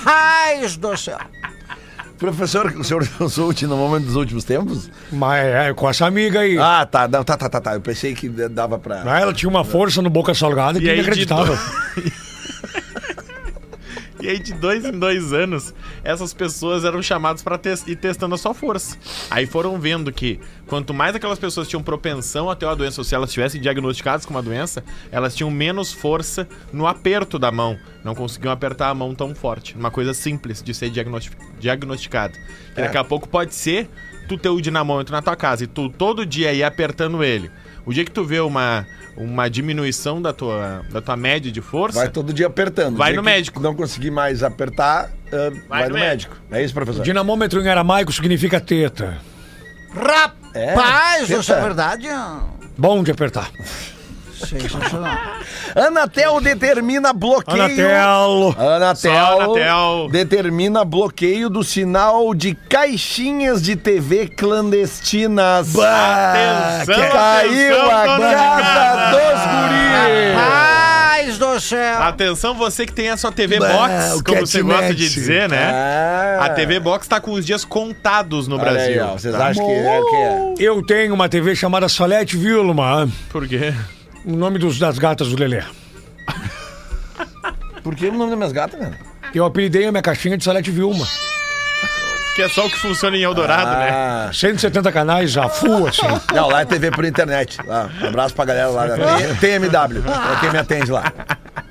S4: Rapaz do céu.
S3: Professor, o senhor usou o dinamômetro dos últimos tempos?
S6: Mas é, com essa amiga aí.
S3: Ah, tá. Não, tá, tá, tá, tá. Eu pensei que dava pra.
S6: Ah, Ela tinha uma força no boca salgada que
S5: E de
S6: inacreditável.
S5: E aí, de dois em dois anos, essas pessoas eram chamadas para ir testando a sua força. Aí foram vendo que quanto mais aquelas pessoas tinham propensão a ter uma doença, ou se elas estivessem diagnosticadas com uma doença, elas tinham menos força no aperto da mão. Não conseguiam apertar a mão tão forte. Uma coisa simples de ser diagnosti diagnosticado. Que daqui a pouco pode ser tu ter o dinamômetro na tua casa e tu todo dia ir apertando ele. O dia que tu vê uma, uma diminuição da tua, da tua média de força,
S3: Vai todo dia apertando.
S5: Vai no médico.
S3: Não conseguir mais apertar, ah, vai, no
S5: no
S3: médico. É isso, professor?
S6: Dinamômetro em aramaico significa teta.
S4: Rapaz
S3: É,
S4: do céu, é
S3: teta.
S4: verdade.
S6: Bom de apertar.
S4: Sensacional.
S3: Anatel determina bloqueio.
S6: Anatel.
S3: Anatel,
S5: Anatel.
S3: determina bloqueio do sinal de caixinhas de TV clandestinas.
S5: Atenção,
S3: que caiu
S5: atenção,
S3: a casa. dos guris.
S4: Do céu.
S5: Atenção, você que tem a sua TV
S3: Bah,
S5: Box, como você gosta de dizer, né?
S3: Ah.
S5: A TV Box tá com os dias contados no
S3: Olha aí,
S5: Brasil.
S3: ó, vocês
S5: tá?
S3: acham que é, que é?
S6: Eu tenho uma TV chamada Solete Vilma.
S5: Por quê?
S6: O nome dos, das gatas do Lelê.
S3: Por que o nome das minhas gatas, velho?
S6: Eu apelidei a minha caixinha de Solete Vilma.
S5: Que é só o que funciona em Eldorado, né?
S3: Ah.
S6: 170 canais, a full, assim.
S3: Não, lá é TV por internet. Lá, um abraço pra galera lá. Tem, tem MW, é quem me atende lá.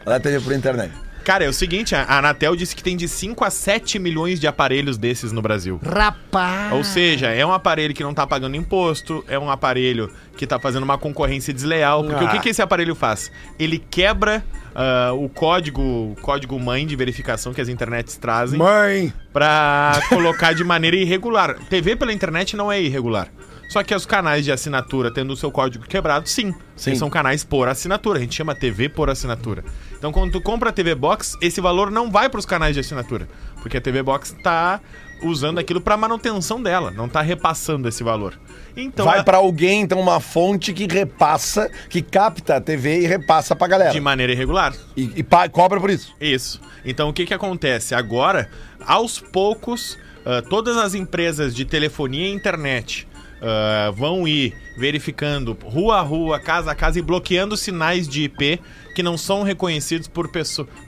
S3: Lá é TV por internet.
S5: Cara, é o seguinte, a Anatel disse que tem de 5 a 7 milhões de aparelhos desses no Brasil.
S4: Rapaz.
S5: Ou seja, é um aparelho que não tá pagando imposto, é um aparelho que tá fazendo uma concorrência desleal. Porque
S6: Ah.
S5: o que, que esse aparelho faz? Ele quebra ah, o código, o código mãe de verificação que as internets trazem
S6: Mãe,
S5: pra colocar de maneira irregular. TV pela internet não é irregular. Só que os canais de assinatura tendo o seu código quebrado, sim.
S3: Sim.
S5: Eles são canais por assinatura. A gente chama TV por assinatura. Então, quando tu compra a TV Box, esse valor não vai para os canais de assinatura. Porque a TV Box tá usando aquilo para manutenção dela, não tá repassando esse valor. Então,
S3: Vai
S5: a-
S3: pra alguém, então, uma fonte que repassa, que capta a TV e repassa pra galera.
S5: de maneira irregular.
S3: E, e pa- cobra por isso.
S5: Isso. Então o que que acontece? Agora, aos poucos, ah, todas as empresas de telefonia e internet ah, vão ir verificando rua a rua, casa a casa e bloqueando sinais de IP que não são reconhecidos por,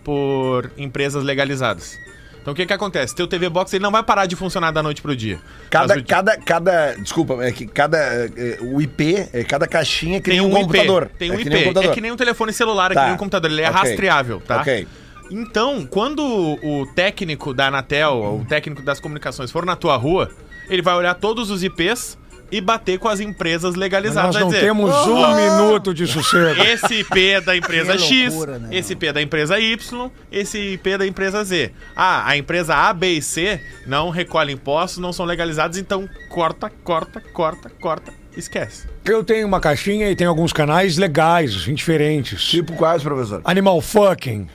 S5: por empresas legalizadas. Então o que que acontece? Teu TV Box ele não vai parar de funcionar da noite pro dia.
S3: Cada,
S5: o-
S3: cada, cada, desculpa, é que cada, é, o IP, é, cada caixinha que
S5: tem
S3: um,
S5: IP,
S3: computador.
S5: Tem um
S3: é que
S5: IP.
S3: nem um.
S5: É que nem um telefone celular, é
S3: Tá.
S5: que nem um computador. Ele é
S3: Ok.
S5: rastreável, tá?
S3: Ok.
S5: Então, quando o técnico da Anatel, ou o técnico das comunicações for na tua rua, ele vai olhar todos os IPs e bater com as empresas legalizadas.
S6: nós não
S5: dizer,
S6: temos um minuto de sossego.
S5: Esse IP é da empresa
S4: Que
S5: X,
S4: loucura, né?
S5: esse IP é da empresa Y, esse IP é da empresa Z. Ah, a empresa A, B e C não recolhem impostos, não são legalizados, então corta, corta, corta, corta, esquece.
S6: Eu tenho uma caixinha e tem alguns canais legais, diferentes.
S3: Tipo quais, professor?
S6: Animal fucking.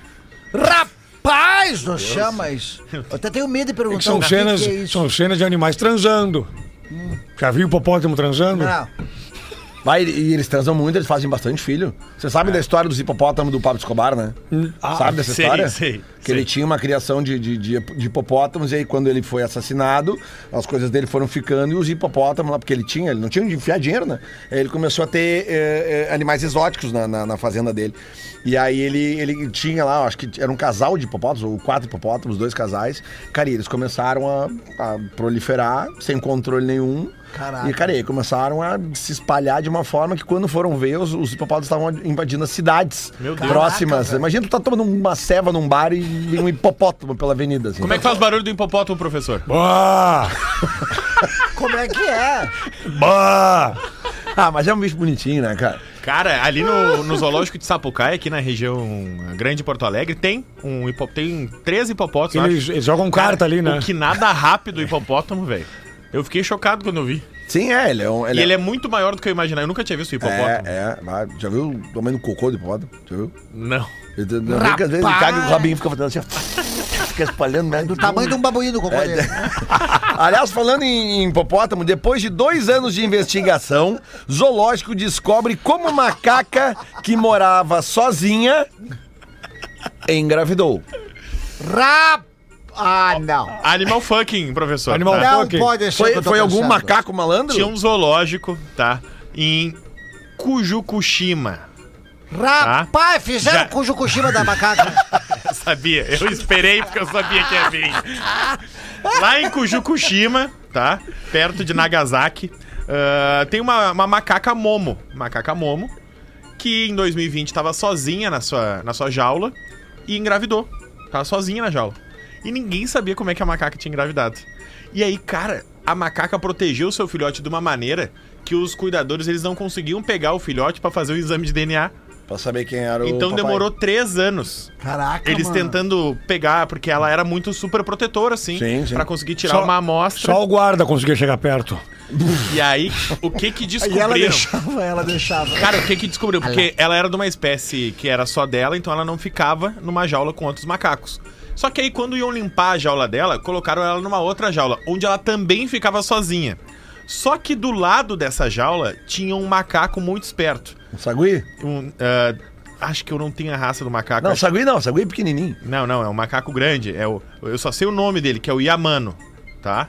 S4: Rapaz do céu, mas. Eu até tenho medo de perguntar
S6: São
S4: o que
S6: cenas,
S4: que é isso.
S6: são cenas de animais transando. Já viu hipopótamo transando?
S4: Não.
S3: Vai, e eles transam muito, eles fazem bastante filho. Você sabe da história dos hipopótamos do Pablo Escobar, né?
S6: ah,
S3: sabe dessa
S5: sei,
S3: história?
S5: sei,
S3: que
S5: sei.
S3: ele tinha uma criação de, de, de, de hipopótamos, e aí quando ele foi assassinado, as coisas dele foram ficando, e os hipopótamos lá, porque ele tinha, ele não tinha onde enfiar dinheiro, né? Aí ele começou a ter eh, eh, animais exóticos na, na, na fazenda dele. E aí ele, ele tinha lá, acho que era um casal de hipopótamos, ou quatro hipopótamos, dois casais. Cara, e eles começaram a, a proliferar, sem controle nenhum.
S4: Caraca.
S3: E, cara, e aí começaram a se espalhar de uma forma que quando foram ver, os, os hipopótamos estavam invadindo as cidades próximas.
S4: Caraca,
S3: Imagina tu tá tomando uma ceva num bar e vem um hipopótamo pela avenida. Assim.
S5: Como é que faz barulho do hipopótamo, professor?
S6: Bah!
S4: Como é que é?
S6: Bah!
S3: Ah, mas é um bicho bonitinho, né, cara?
S5: Cara, ali no, no zoológico de Sapucaí, aqui na região grande de Porto Alegre, tem um hipo, tem três hipopótamos.
S6: Eles, jogam carta ali, né?
S5: O que nada rápido o hipopótamo, velho. Eu fiquei chocado quando eu vi.
S3: Sim, é, ele é um.
S5: e ele é muito maior do que eu imaginava. Eu nunca tinha visto o hipopótamo.
S3: É, é. mas Já viu o tamanho do cocô do hipopótamo? Já viu?
S5: Não.
S3: Ele, não vê que às vezes ele caga e o rabinho fica fazendo assim, ó. Fica espalhando, né?
S4: Do tamanho de um babuíno do cocô dele.
S3: Aliás, falando em, em hipopótamo, depois de dois anos de investigação, zoológico descobre como macaca que morava sozinha engravidou.
S4: Rap... Ah, não.
S5: Animal fucking, professor.
S6: Animal
S5: tá?
S4: Não pode ser.
S3: Foi, foi algum macaco malandro?
S5: Tinha um zoológico, tá? Em Kujukushima.
S4: Rapaz, fizeram
S5: Já-
S4: da macaca.
S5: Eu sabia. Eu esperei porque eu sabia que ia vir. Lá em Kujukushima, tá? Perto de Nagasaki, ah, tem uma, uma macaca Momo. Macaca Momo, que em 2020 tava sozinha na sua, na sua jaula e engravidou. Tava sozinha na jaula. E ninguém sabia como é que a macaca tinha engravidado. E aí, cara, a macaca protegeu o seu filhote de uma maneira que os cuidadores eles não conseguiam pegar o filhote pra fazer o exame de DNA.
S3: Pra saber quem era o
S5: Então
S3: papai.
S5: demorou três anos.
S4: Caraca,
S5: Eles
S4: mano.
S5: tentando pegar, porque ela era muito super protetora, assim,
S3: Sim, sim.
S5: pra conseguir tirar
S6: Só-
S5: uma amostra.
S6: Só o guarda conseguia chegar perto.
S5: E aí, o que que
S4: E ela deixava, ela deixava.
S5: Cara, o que que descobriu? Porque ela era de uma espécie que era só dela, então ela não ficava numa jaula com outros macacos. Só que aí, quando iam limpar a jaula dela, colocaram ela numa outra jaula, onde ela também ficava sozinha. Só que do lado dessa jaula tinha um macaco muito esperto.
S3: Um sagui?
S5: Um, ah, acho que eu não tenho a raça do macaco.
S3: Não,
S5: acho-
S3: sagui não, sagui é pequenininho.
S5: Não, não, é um macaco grande. É o, eu só sei o nome dele, que é o Yamano, tá?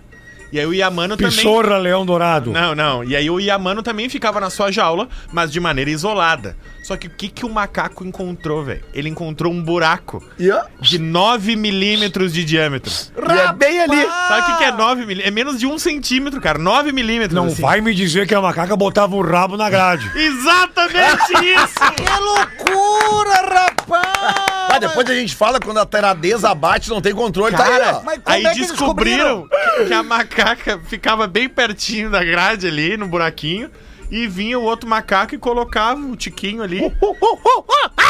S5: E aí o Yamano também.
S6: Pissorra, leão dourado.
S5: Não, não. E aí o Yamano também ficava na sua jaula, mas de maneira isolada. Só que o que, que o macaco encontrou, velho? Ele encontrou um buraco
S3: E, ó,
S5: de 9 milímetros de diâmetro.
S3: e é bem ali.
S5: Sabe o que, que é 9 milímetros? É menos de um centímetro, cara. 9 milímetros.
S6: Não
S5: assim.
S6: vai me dizer que a macaca botava o rabo na grade.
S5: Exatamente isso!
S4: Que loucura, rapaz!
S3: Ah, depois a gente fala quando a teradeza abate, não tem controle, tá aí, ó.
S4: Mas como
S5: Aí
S4: é que
S5: descobriram que a macaca ficava bem pertinho da grade ali, no buraquinho, e vinha o outro macaco e colocava o tiquinho ali.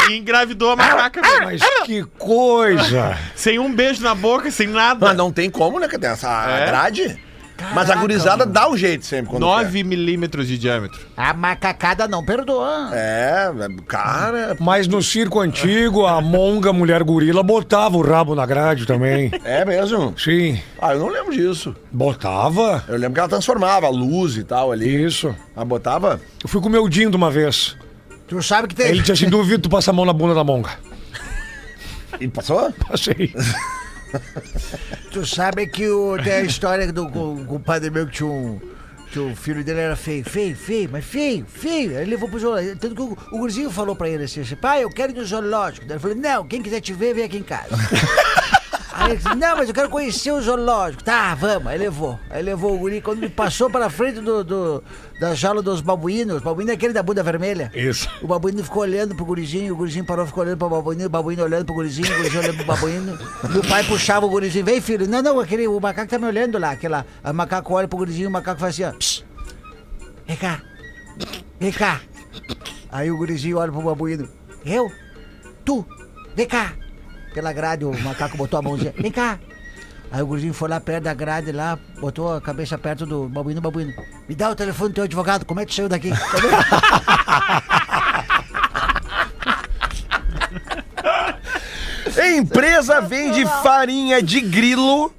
S5: e engravidou a macaca, velho.
S6: Mas que coisa!
S5: Sem um beijo na boca, sem nada.
S3: Mas não tem como, né? Essa
S5: É.
S3: grade. Mas a gurizada dá um jeito sempre quando
S5: 9 milímetros de diâmetro.
S4: A macacada não perdoa.
S3: quer. É, cara.
S6: Mas no circo antigo, a monga mulher gorila botava o rabo na grade também.
S3: É mesmo?
S6: Sim,
S3: Ah, eu não lembro disso.
S6: botava.
S3: Eu lembro que ela transformava a luz e tal ali.
S6: Isso.
S3: Ela botava.
S6: Eu fui com o meu Dindo uma vez.
S4: Tu sabe que tem.
S6: Ele disse assim: duvido tu passar a mão na bunda da monga.
S3: E passou?
S6: Passei.
S4: Tu sabe que o, tem a história do com, com o padre meu que tinha um. Que o filho dele era feio, feio, feio, mas feio, feio. Ele levou pro zoológico. Tanto que o, o gurizinho falou pra ele assim, assim, pai, eu quero ir no zoológico. Ele falou, não, quem quiser te ver, vem aqui em casa. Aí ele disse, não, mas eu quero conhecer o zoológico. Tá, vamos. Aí levou. Aí levou o guri. Quando ele passou para frente do, do- da jaula dos babuínos, babuíno é aquele da bunda vermelha.
S6: Isso.
S4: O babuíno ficou olhando pro gurizinho, o gurizinho parou, ficou olhando pro babuíno, o babuíno olhando pro gurizinho, o gurizinho olhando pro babuíno. E o pai puxava o gurizinho, vem filho. Não, não, aquele, o macaco tá me olhando lá. Aquela, o macaco olha pro gurizinho, o macaco faz assim, ó. "Psst, Vem cá. Vem cá. Aí o gurizinho olha pro babuíno. Eu? Tu? Vem cá. Pela grade, o macaco botou a mãozinha. Vem cá. Aí o gurizinho foi lá perto da grade lá, botou a cabeça perto do babuíno, babuíno. Me dá o telefone do teu advogado, como é que tu saiu daqui?
S3: Empresa vende farinha de grilo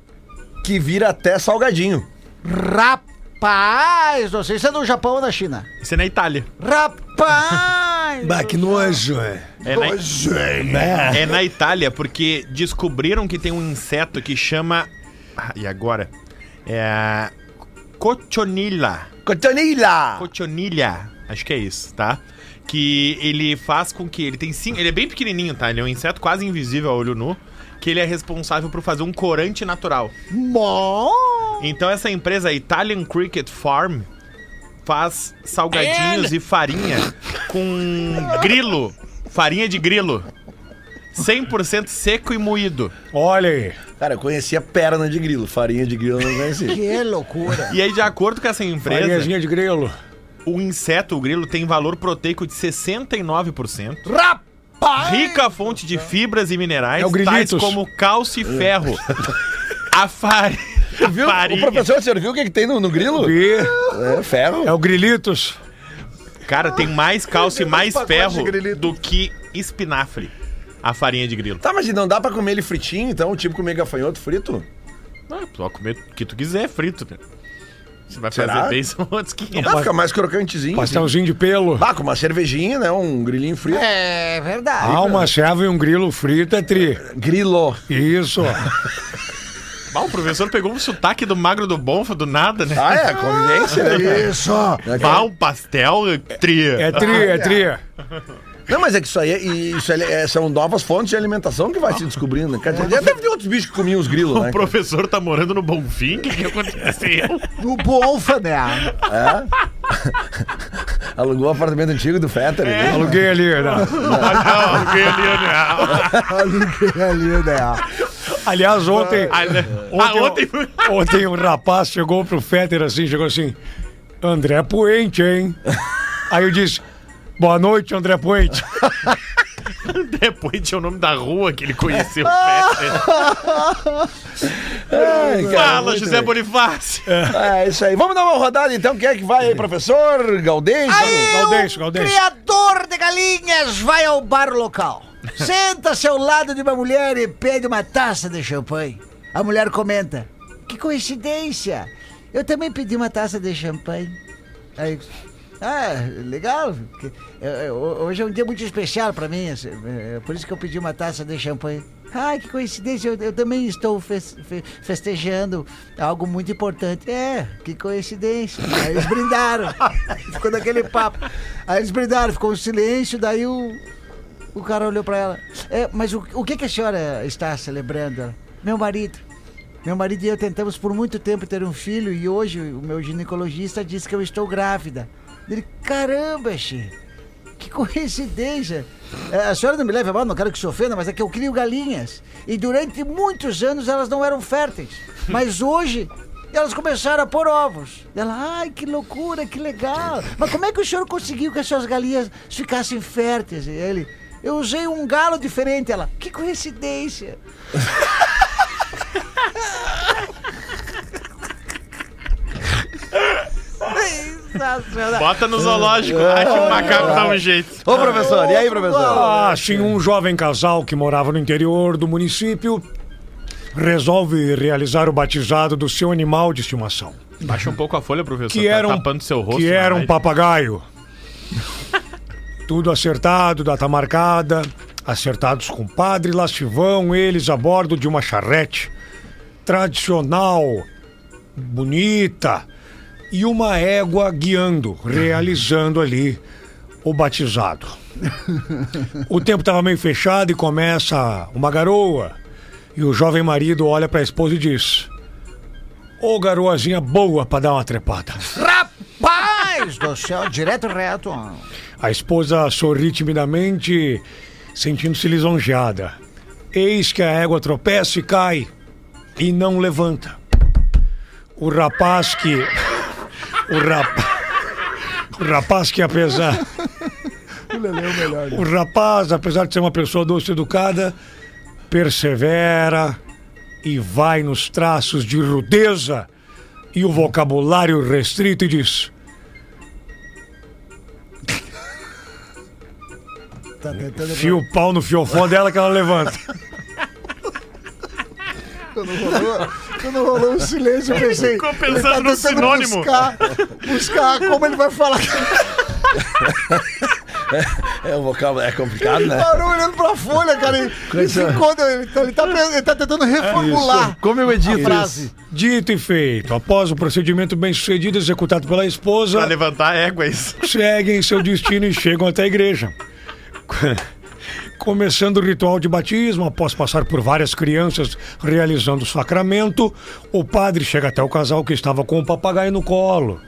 S3: que vira até salgadinho.
S4: Rapaz, não sei se é no Japão ou na China.
S5: Isso é na Itália.
S4: Rapaz!
S6: Bah, que nojo, é.
S5: É na, é na Itália, porque descobriram que tem um inseto que chama. Ah, e agora? É. Cochonilla.
S3: Cotonilha!
S5: Cochonilha. Acho que é isso, tá? Que ele faz com que. Ele tem cinco. Ele é bem pequenininho, tá? Ele é um inseto quase invisível a olho nu. Que ele é responsável por fazer um corante natural.
S4: Bom!
S5: Então essa empresa, a Italian Cricket Farm, faz salgadinhos e farinha com grilo. Farinha de grilo. 100% seco e moído.
S6: Olha aí.
S3: Cara, eu conhecia perna de grilo, farinha de grilo eu não conhecia.
S4: Que loucura!
S5: E aí, de acordo com essa empresa,
S6: Farinhazinha de grelo.
S5: o inseto, o grilo, tem valor proteico de 69%.
S4: Rapaz!
S5: Rica fonte de fibras e minerais,
S6: É o
S5: tais como cálcio e ferro. A, fari... a
S3: Viu?
S5: farinha...
S3: O professor, você viu o que, que tem no, no grilo?
S6: E
S3: É ferro.
S6: é o Grilitos.
S5: Cara, tem mais cálcio e mais ferro do que espinafre. A farinha de grilo.
S3: Tá, mas não dá pra comer ele fritinho, então? Tipo comer gafanhoto frito?
S5: Ah, tu vai comer o que tu quiser frito, né? Você vai
S3: Será?
S5: fazer bem, são outros 500.
S3: Ah, fica mais crocantezinho.
S6: Pastelzinho de pelo.
S3: Ah, com uma cervejinha, né? Um grilinho frito.
S4: É verdade.
S6: Ah, uma serva e um grilo frito é tri.
S3: Grilo.
S6: Isso.
S5: Ah, o professor pegou um sotaque do magro do bonfa do nada, né?
S3: Ah, é, convivência, né? cara?
S4: Isso!
S5: Ah, um pastel tria.
S6: É tri, é tri.
S3: Não, mas é que isso aí, é- isso é- é- são novas fontes de alimentação que vai se descobrindo. né? Quer dizer, já deve ter outros bichos que comiam os grilos, né?
S5: O professor tá morando no Bonfim? O que, que aconteceu?
S4: No Bonfa, né?
S3: Alugou o apartamento antigo do Fetter. né?
S6: Aluguei ali, né?
S5: Ah, não, alguém ali, né?
S4: Aluguei ali, né?
S6: Aliás, ontem,
S5: Ah, né? Ah, ontem
S6: ontem um rapaz chegou pro Fetter assim, chegou assim, André Puente, hein? Aí eu disse, Boa noite, André Puente.
S5: Depois tinha o nome da rua que ele conheceu. o Fetter.
S3: Ai, cara,
S5: Fala, José
S3: bem.
S5: Bonifácio.
S3: É isso aí. Vamos dar uma rodada então. Quem é que vai aí, professor? Galdês?
S6: Galdêncio, Galdêncio.
S4: Criador de galinhas vai ao bar local. Senta-se ao lado de uma mulher e pede uma taça de champanhe. A mulher comenta: Que coincidência! Eu também pedi uma taça de champanhe. Aí, ah, legal. eh, eh, Hoje é um dia muito especial pra mim. eh, Por isso que eu pedi uma taça de champanhe. Ai, que coincidência, eu, eu também estou fes- fe- festejando algo muito importante. É, que coincidência. Aí eles brindaram. Ficou daquele papo. Aí eles brindaram, ficou um silêncio, daí o, o cara olhou pra ela. É, mas o, o que, que a senhora está celebrando? Meu marido. Meu marido e eu tentamos por muito tempo ter um filho e hoje o meu ginecologista disse que eu estou grávida. Ele, caramba, Xê, que coincidência. É, a senhora não me leva a mal, não quero que se ofenda, mas é que eu crio galinhas. E durante muitos anos elas não eram férteis. Mas hoje elas começaram a pôr ovos. Ela, ai, que loucura, que legal. Mas como é que o senhor conseguiu que as suas galinhas ficassem férteis? E ele, eu usei um galo diferente. Ela, que coincidência. Sensacional.
S5: Bota no zoológico, acha o macaco dá um jeito.
S3: Ô, professor, e aí, professor?
S6: Ah, sim, um jovem casal que morava no interior do município resolve realizar o batizado do seu animal de estimação,
S5: Baixa um pouco a folha, professor.
S6: que
S5: tá
S6: era um,
S5: tapando seu rosto.
S6: que
S5: na
S6: era um papagaio. Tudo acertado, data marcada, acertados com o padre, lá se vão eles a bordo de uma charrete tradicional, bonita, e uma égua guiando, realizando ali o batizado. O tempo estava meio fechado e começa uma garoa. E o jovem marido olha para a esposa e diz: Ô garoazinha boa para dar uma trepada.
S4: Rapaz do céu, direto e reto.
S6: A esposa sorri timidamente, sentindo-se lisonjeada. Eis que a égua tropeça e cai e não levanta. O rapaz que. O rapaz. O rapaz que apesar. O rapaz, apesar de ser uma pessoa doce e educada, persevera e vai nos traços de rudeza e o vocabulário restrito e diz:
S4: Tá tentando
S6: Fia o pau no fiofó dela que ela levanta.
S4: Quando rolou, quando rolou o silêncio, eu pensei.
S5: Ficou pensando
S4: ele tá
S5: no sinônimo.
S4: Buscar, buscar como ele vai falar.
S3: É, o vocal é complicado, né?
S4: Parou olhando pra folha, cara. E, e se encontra, ele, tá, ele, tá, ele tá tentando reformular
S3: Como eu
S4: a
S3: edito
S4: frase.
S6: Dito e feito, após o procedimento bem sucedido executado pela esposa,
S5: Pra levantar a égua, é isso.
S6: seguem seu destino e chegam até a igreja. Começando o ritual de batismo, após passar por várias crianças realizando o sacramento, o padre chega até o casal que estava com o papagaio no colo.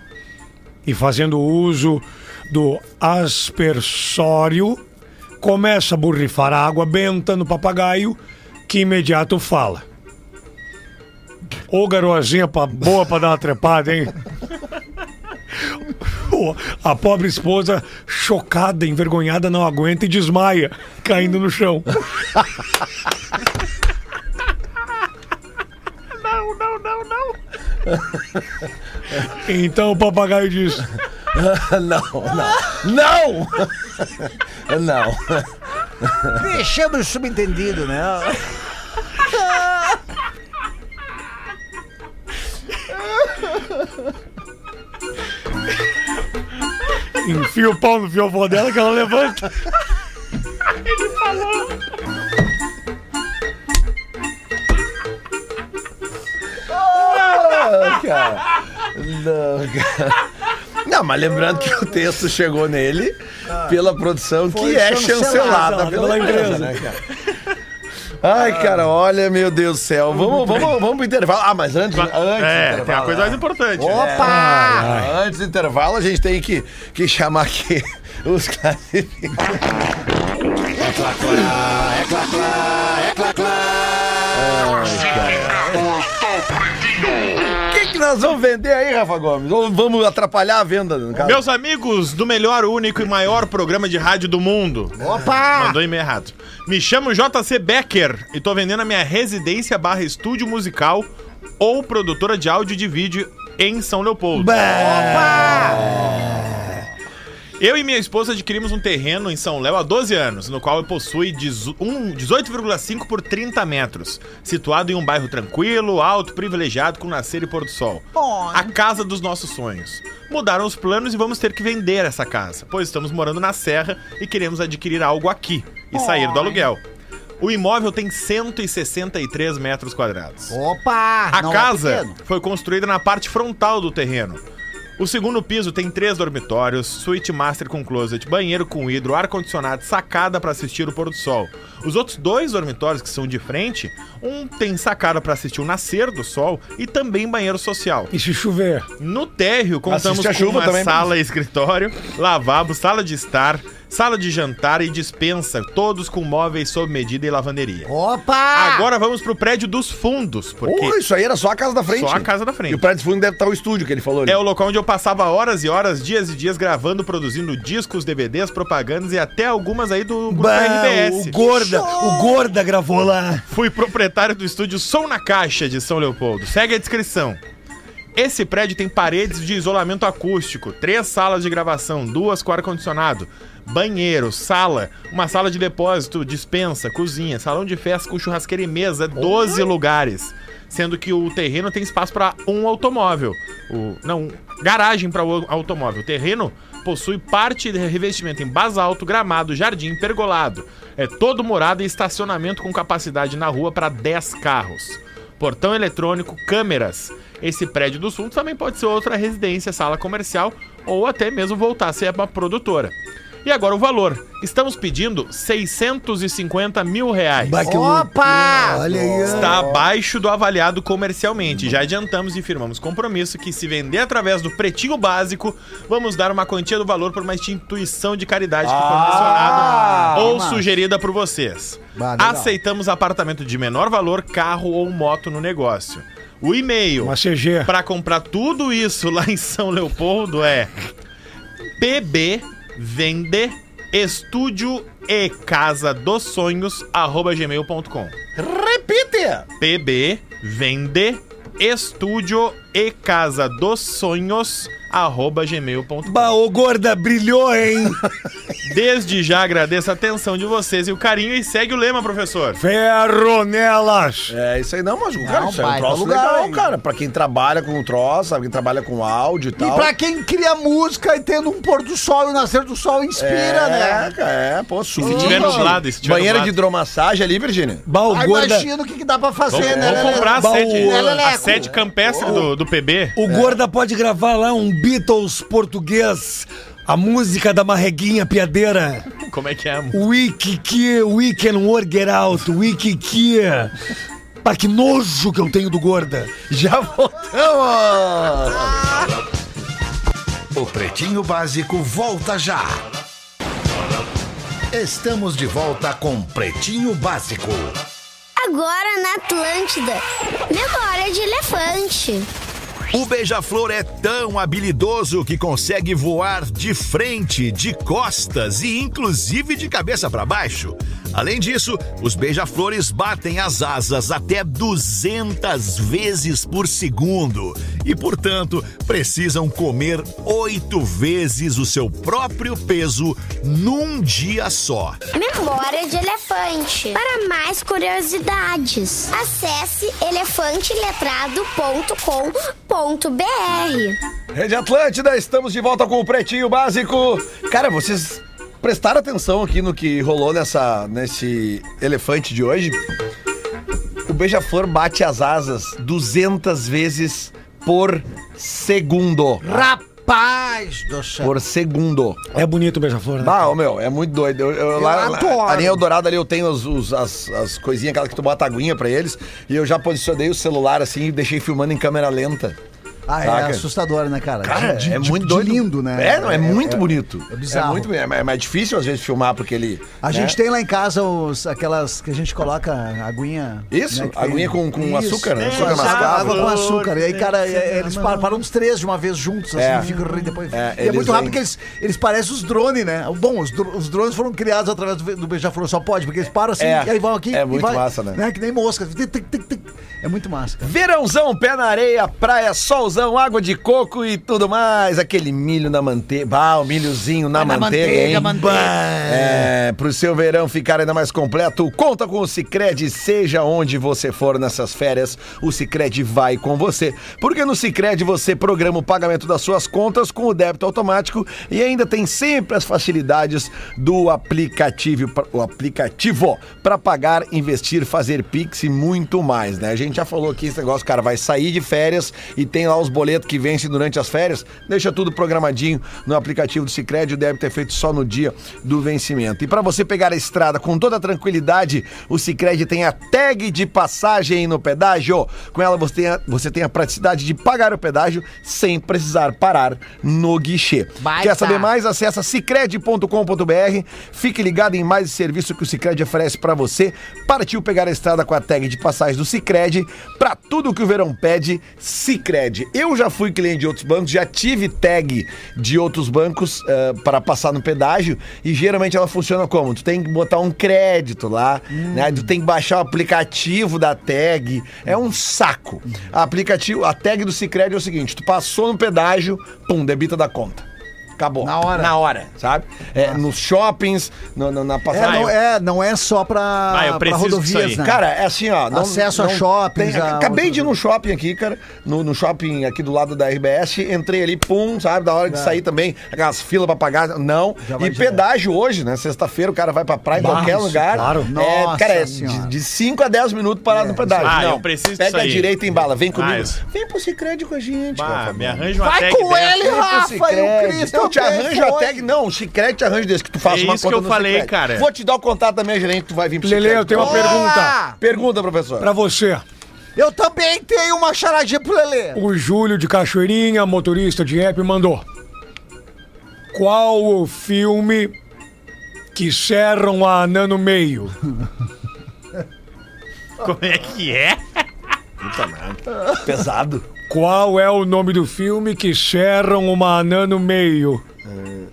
S6: E fazendo uso do aspersório, começa a borrifar água benta no papagaio, que imediato fala. Ô garoazinha boa pra dar uma trepada, hein? A pobre esposa, chocada, envergonhada, não aguenta e desmaia, caindo no chão.
S5: Não, não, não, não.
S6: Então o papagaio diz:
S3: Não, não. Não! Não.
S4: Deixamos subentendido, né?
S6: Enfia o pau no fiofó dela que ela levanta.
S3: Ah, cara. Não, cara. Não, mas lembrando que o texto chegou nele pela produção que é
S4: chancelada
S3: chancelada pela
S6: pela
S3: empresa,
S6: empresa.
S3: né, cara? Ai, cara, olha, meu Deus do céu. Vamos, vamos, vamos pro intervalo. Ah, mas antes, antes do
S5: É, tem uma coisa mais
S3: né?
S5: importante.
S4: Opa!
S3: Ah, Antes do intervalo, a gente tem que, que chamar aqui os classificados. O que, que nós nós vamos vender aí, Rafa Gomes? Ou vamos atrapalhar a venda, caso?
S5: Meus amigos do melhor, único e maior programa de rádio do mundo.
S7: Opa!
S5: Mandou e-mail errado. Me chamo JC Becker e tô vendendo a minha residência barra estúdio musical ou produtora de áudio e de vídeo em São Leopoldo. Eu e minha esposa adquirimos um terreno em São Léo há 12 anos, no qual possui dezo- um 18,5 por 30 metros, situado em um bairro tranquilo, alto, privilegiado, com nascer e pôr do sol. A casa dos nossos sonhos. Mudaram os planos e vamos ter que vender essa casa, pois estamos morando na serra e queremos adquirir algo aqui e sair do aluguel. O imóvel tem 163 metros quadrados.
S7: Opa!
S5: A
S7: é
S5: casa
S7: pequeno.
S5: foi construída na parte frontal do terreno. O segundo piso tem três dormitórios, suíte master com closet, banheiro com hidro, ar-condicionado, sacada para assistir o pôr do sol. Os outros dois dormitórios que são de frente, um tem sacada para assistir o nascer do sol e também banheiro social.
S6: E se chover?
S5: No térreo, contamos com uma
S3: também,
S5: sala e escritório, lavabo, sala de estar, sala de jantar e dispensa, todos com móveis sob medida e lavanderia.
S7: Opa!
S5: Agora vamos pro prédio dos fundos, porque
S3: Porra, isso aí era só a casa da frente.
S5: Só a casa da
S3: E
S5: frente.
S3: o prédio de fundo deve estar o estúdio que ele falou ali.
S5: É o local onde eu passava horas e horas, dias e dias gravando, produzindo discos, DVDs, propagandas e até algumas aí do grupo
S6: Bah,
S5: RBS.
S6: o Gorda, o Gorda gravou lá.
S5: Fui proprietário do estúdio Som na Caixa de São Leopoldo. Segue a descrição. Esse prédio tem paredes de isolamento acústico, três salas de gravação, duas com ar-condicionado, banheiro, sala, uma sala de depósito, dispensa, cozinha, salão de festa com churrasqueira e mesa, 12 lugares. Sendo que o terreno tem espaço para um automóvel. O, não, garagem para o automóvel. O terreno possui parte de revestimento em basalto, gramado, jardim, pergolado. É todo morado e estacionamento com capacidade na rua para 10 carros portão eletrônico, câmeras. Esse prédio dos fundos também pode ser outra residência, sala comercial ou até mesmo voltar a ser uma produtora. E agora o valor. Estamos pedindo 650 mil reais.
S6: Bah,
S7: Opa!
S6: Olha aí.
S5: Está abaixo do avaliado comercialmente. Já adiantamos e firmamos compromisso que se vender através do pretinho básico, vamos dar uma quantia do valor por uma instituição de caridade que for mencionada ou sugerida por vocês.
S4: Bah.
S5: Aceitamos apartamento de menor valor, carro ou moto no negócio. O e-mail para comprar tudo isso lá em São Leopoldo é pb vende estúdio e casa dos sonhos arroba gmail.com
S3: Repite!
S5: pb vende estúdio e casa dos sonhos arroba gmail.com
S6: Bah, ô Gorda, brilhou, hein?
S5: Desde já agradeço a atenção de vocês e o carinho e segue o lema, professor.
S6: Ferro nelas.
S3: É isso aí, não, mas cara, isso é um troço
S7: lugar,
S3: legal,
S7: hein?
S3: cara. Pra quem trabalha com o troço, sabe? Quem trabalha com áudio e
S4: E
S3: tal.
S4: pra quem cria música e tendo um pôr do sol e um nascer do sol inspira,
S3: é,
S4: né?
S3: cara, é, pô,
S5: Se tiver
S3: sujo.
S5: nublado, e se tiver
S3: Banheira de hidromassagem ali, Virgínia?
S6: Bah, o
S4: Aí
S6: Gorda...
S4: imagina o que, que dá pra fazer,
S5: Vamos,
S4: né?
S5: vamos comprar a sede,
S6: o-
S5: a sede campestre do, do PB.
S6: O Gorda pode gravar lá um Beatles português, a música da marreguinha piadeira.
S5: Como é que é?
S6: Wiki que, we can work it out, wiki que. Pá, que nojo que eu tenho do Gorda.
S3: Já voltamos!
S8: O Pretinho Básico volta já. Estamos de volta com Pretinho Básico.
S9: Agora na Atlântida. Memória de elefante.
S1: O beija-flor é tão habilidoso que consegue voar de frente, de costas e inclusive de cabeça para baixo. Além disso, os beija-flores batem as asas até 200 vezes por segundo e, portanto, precisam comer oito vezes o seu próprio peso num dia só.
S9: Memória de elefante. Para mais curiosidades, acesse elefanteletrado.com.br.
S3: Rede Atlântida, estamos de volta com o Pretinho Básico. Cara, vocês prestaram atenção aqui no que rolou nessa, nesse elefante de hoje? O beija-flor bate as asas 200 vezes por segundo.
S4: Rapaz do céu.
S3: Por segundo.
S6: É bonito o beija-flor, né?
S3: Bah, ô, meu, é muito doido. Eu, eu, lá,
S4: adoro.
S3: ali em Eldorado ali eu tenho os, os- as, as coisinhas, aquelas que tu bota aguinha pra eles. E eu já posicionei o celular assim e deixei filmando em câmera lenta.
S4: Ah, é
S3: Saca?
S4: assustador, né, cara?
S3: Cara,
S4: De-
S3: é
S4: de-
S3: muito
S4: de
S3: doido.
S4: lindo, né?
S3: É, não, é, muito bonito.
S4: é bizarro.
S3: É, muito, é, é mais difícil às vezes filmar porque ele.
S4: A
S3: né?
S4: gente tem lá em casa os, aquelas que a gente coloca aguinha.
S3: Isso,
S4: né, que tem-
S3: aguinha com- com açúcar, né?
S4: É,
S3: Açúcar
S4: água,
S3: mascavo.
S4: água com açúcar. E aí, cara, é, eles param, param uns três de uma vez juntos, assim,
S3: É.
S4: e ficam rindo depois.
S3: É,
S4: e é muito rápido
S3: vêm-
S4: porque eles, eles parecem os drones, né? Bom, os, dro- os drones foram criados através do, do Beija-Flor, só pode, porque eles param assim
S3: É,
S4: e aí vão aqui.
S3: é
S4: e
S3: muito
S4: vai,
S3: massa, né?
S4: Que nem mosca. É muito massa, cara.
S3: Verãozão, pé na areia, praia, solzão, água de coco e tudo mais. Aquele milho na manteiga. Bah, o milhozinho na
S4: na
S3: manteiga,
S4: manteiga,
S3: hein?
S4: manteiga.
S3: É, pro seu verão ficar ainda mais completo, conta com o Cicred, seja onde você for nessas férias, o Cicred vai com você. Porque no Cicred você programa o pagamento das suas contas com o débito automático e ainda tem sempre as facilidades do aplicativo, o aplicativo para pagar, investir, fazer Pix e muito mais, né? A gente já falou aqui esse negócio, cara, vai sair de férias e tem lá os boletos que vencem durante as férias, deixa tudo programadinho no aplicativo do Sicredi, débito é feito só no dia do vencimento. E para você pegar a estrada com toda tranquilidade, o Sicredi tem a tag de passagem no pedágio. Com ela você tem a, você tem a praticidade de pagar o pedágio sem precisar parar no guichê.
S7: Baita.
S3: Quer saber mais? Acesse cicred.com.br. Fique ligado em mais serviço que o Sicredi oferece para você. Partiu pegar a estrada com a tag de passagem do Sicredi para tudo que o verão pede, Sicredi. Eu já fui cliente de outros bancos, já tive tag de outros bancos eh, para passar no pedágio e geralmente ela funciona como? Tu tem que botar um crédito lá, né? Tu tem que baixar o aplicativo da tag. É um saco. A aplicativo, a tag do Sicredi é o seguinte, tu passou no pedágio, pum, debita da conta. Acabou.
S4: Na hora.
S3: Na hora, sabe? É, nos shoppings, no- no- na
S4: É,
S3: passagem.
S4: não, é, não é só pra,
S5: Ah, eu
S4: pra rodovias, né?
S3: Cara, é assim, ó.
S4: Acesso a shoppings, a
S3: acabei de ir num shopping aqui, cara. No, no shopping aqui do lado da RBS. Entrei ali, pum, sabe? Da hora de sair também. Aquelas filas pra pagar. Não. E
S4: direto.
S3: pedágio hoje, né? Sexta-feira o cara vai pra praia em qualquer lugar.
S6: claro.
S3: É,
S4: Nossa
S3: cara, é
S4: Senhora.
S3: de 5 a 10 minutos parado no pedágio.
S5: Ah,
S3: não.
S5: eu preciso
S3: Pega a direita e embala. Vem comigo.
S5: Ah, isso.
S3: Vem pro Cicred com a gente,
S5: Bah,
S3: cara.
S5: me arranja uma
S7: Vai com ele, Rafa, e o Cris
S3: Eu te
S7: também
S3: arranjo a
S7: foi.
S3: tag. Não, o Cicred te arranjo desse, que tu faça
S5: É
S3: uma
S5: isso
S3: conta
S5: que eu falei, cara.
S3: Vou te dar o contato da minha gerente, tu vai vir pro
S6: Lele, eu tenho uma pergunta
S3: Pergunta, professor.
S6: pra você.
S7: Eu também tenho uma charadinha pro Lelê.
S6: O Júlio de Cachoeirinha, motorista de app, mandou. Qual o filme que serram a anã no meio?
S5: Como é que é?
S3: Pesado.
S6: Qual é o nome do filme que serram uma anã no meio?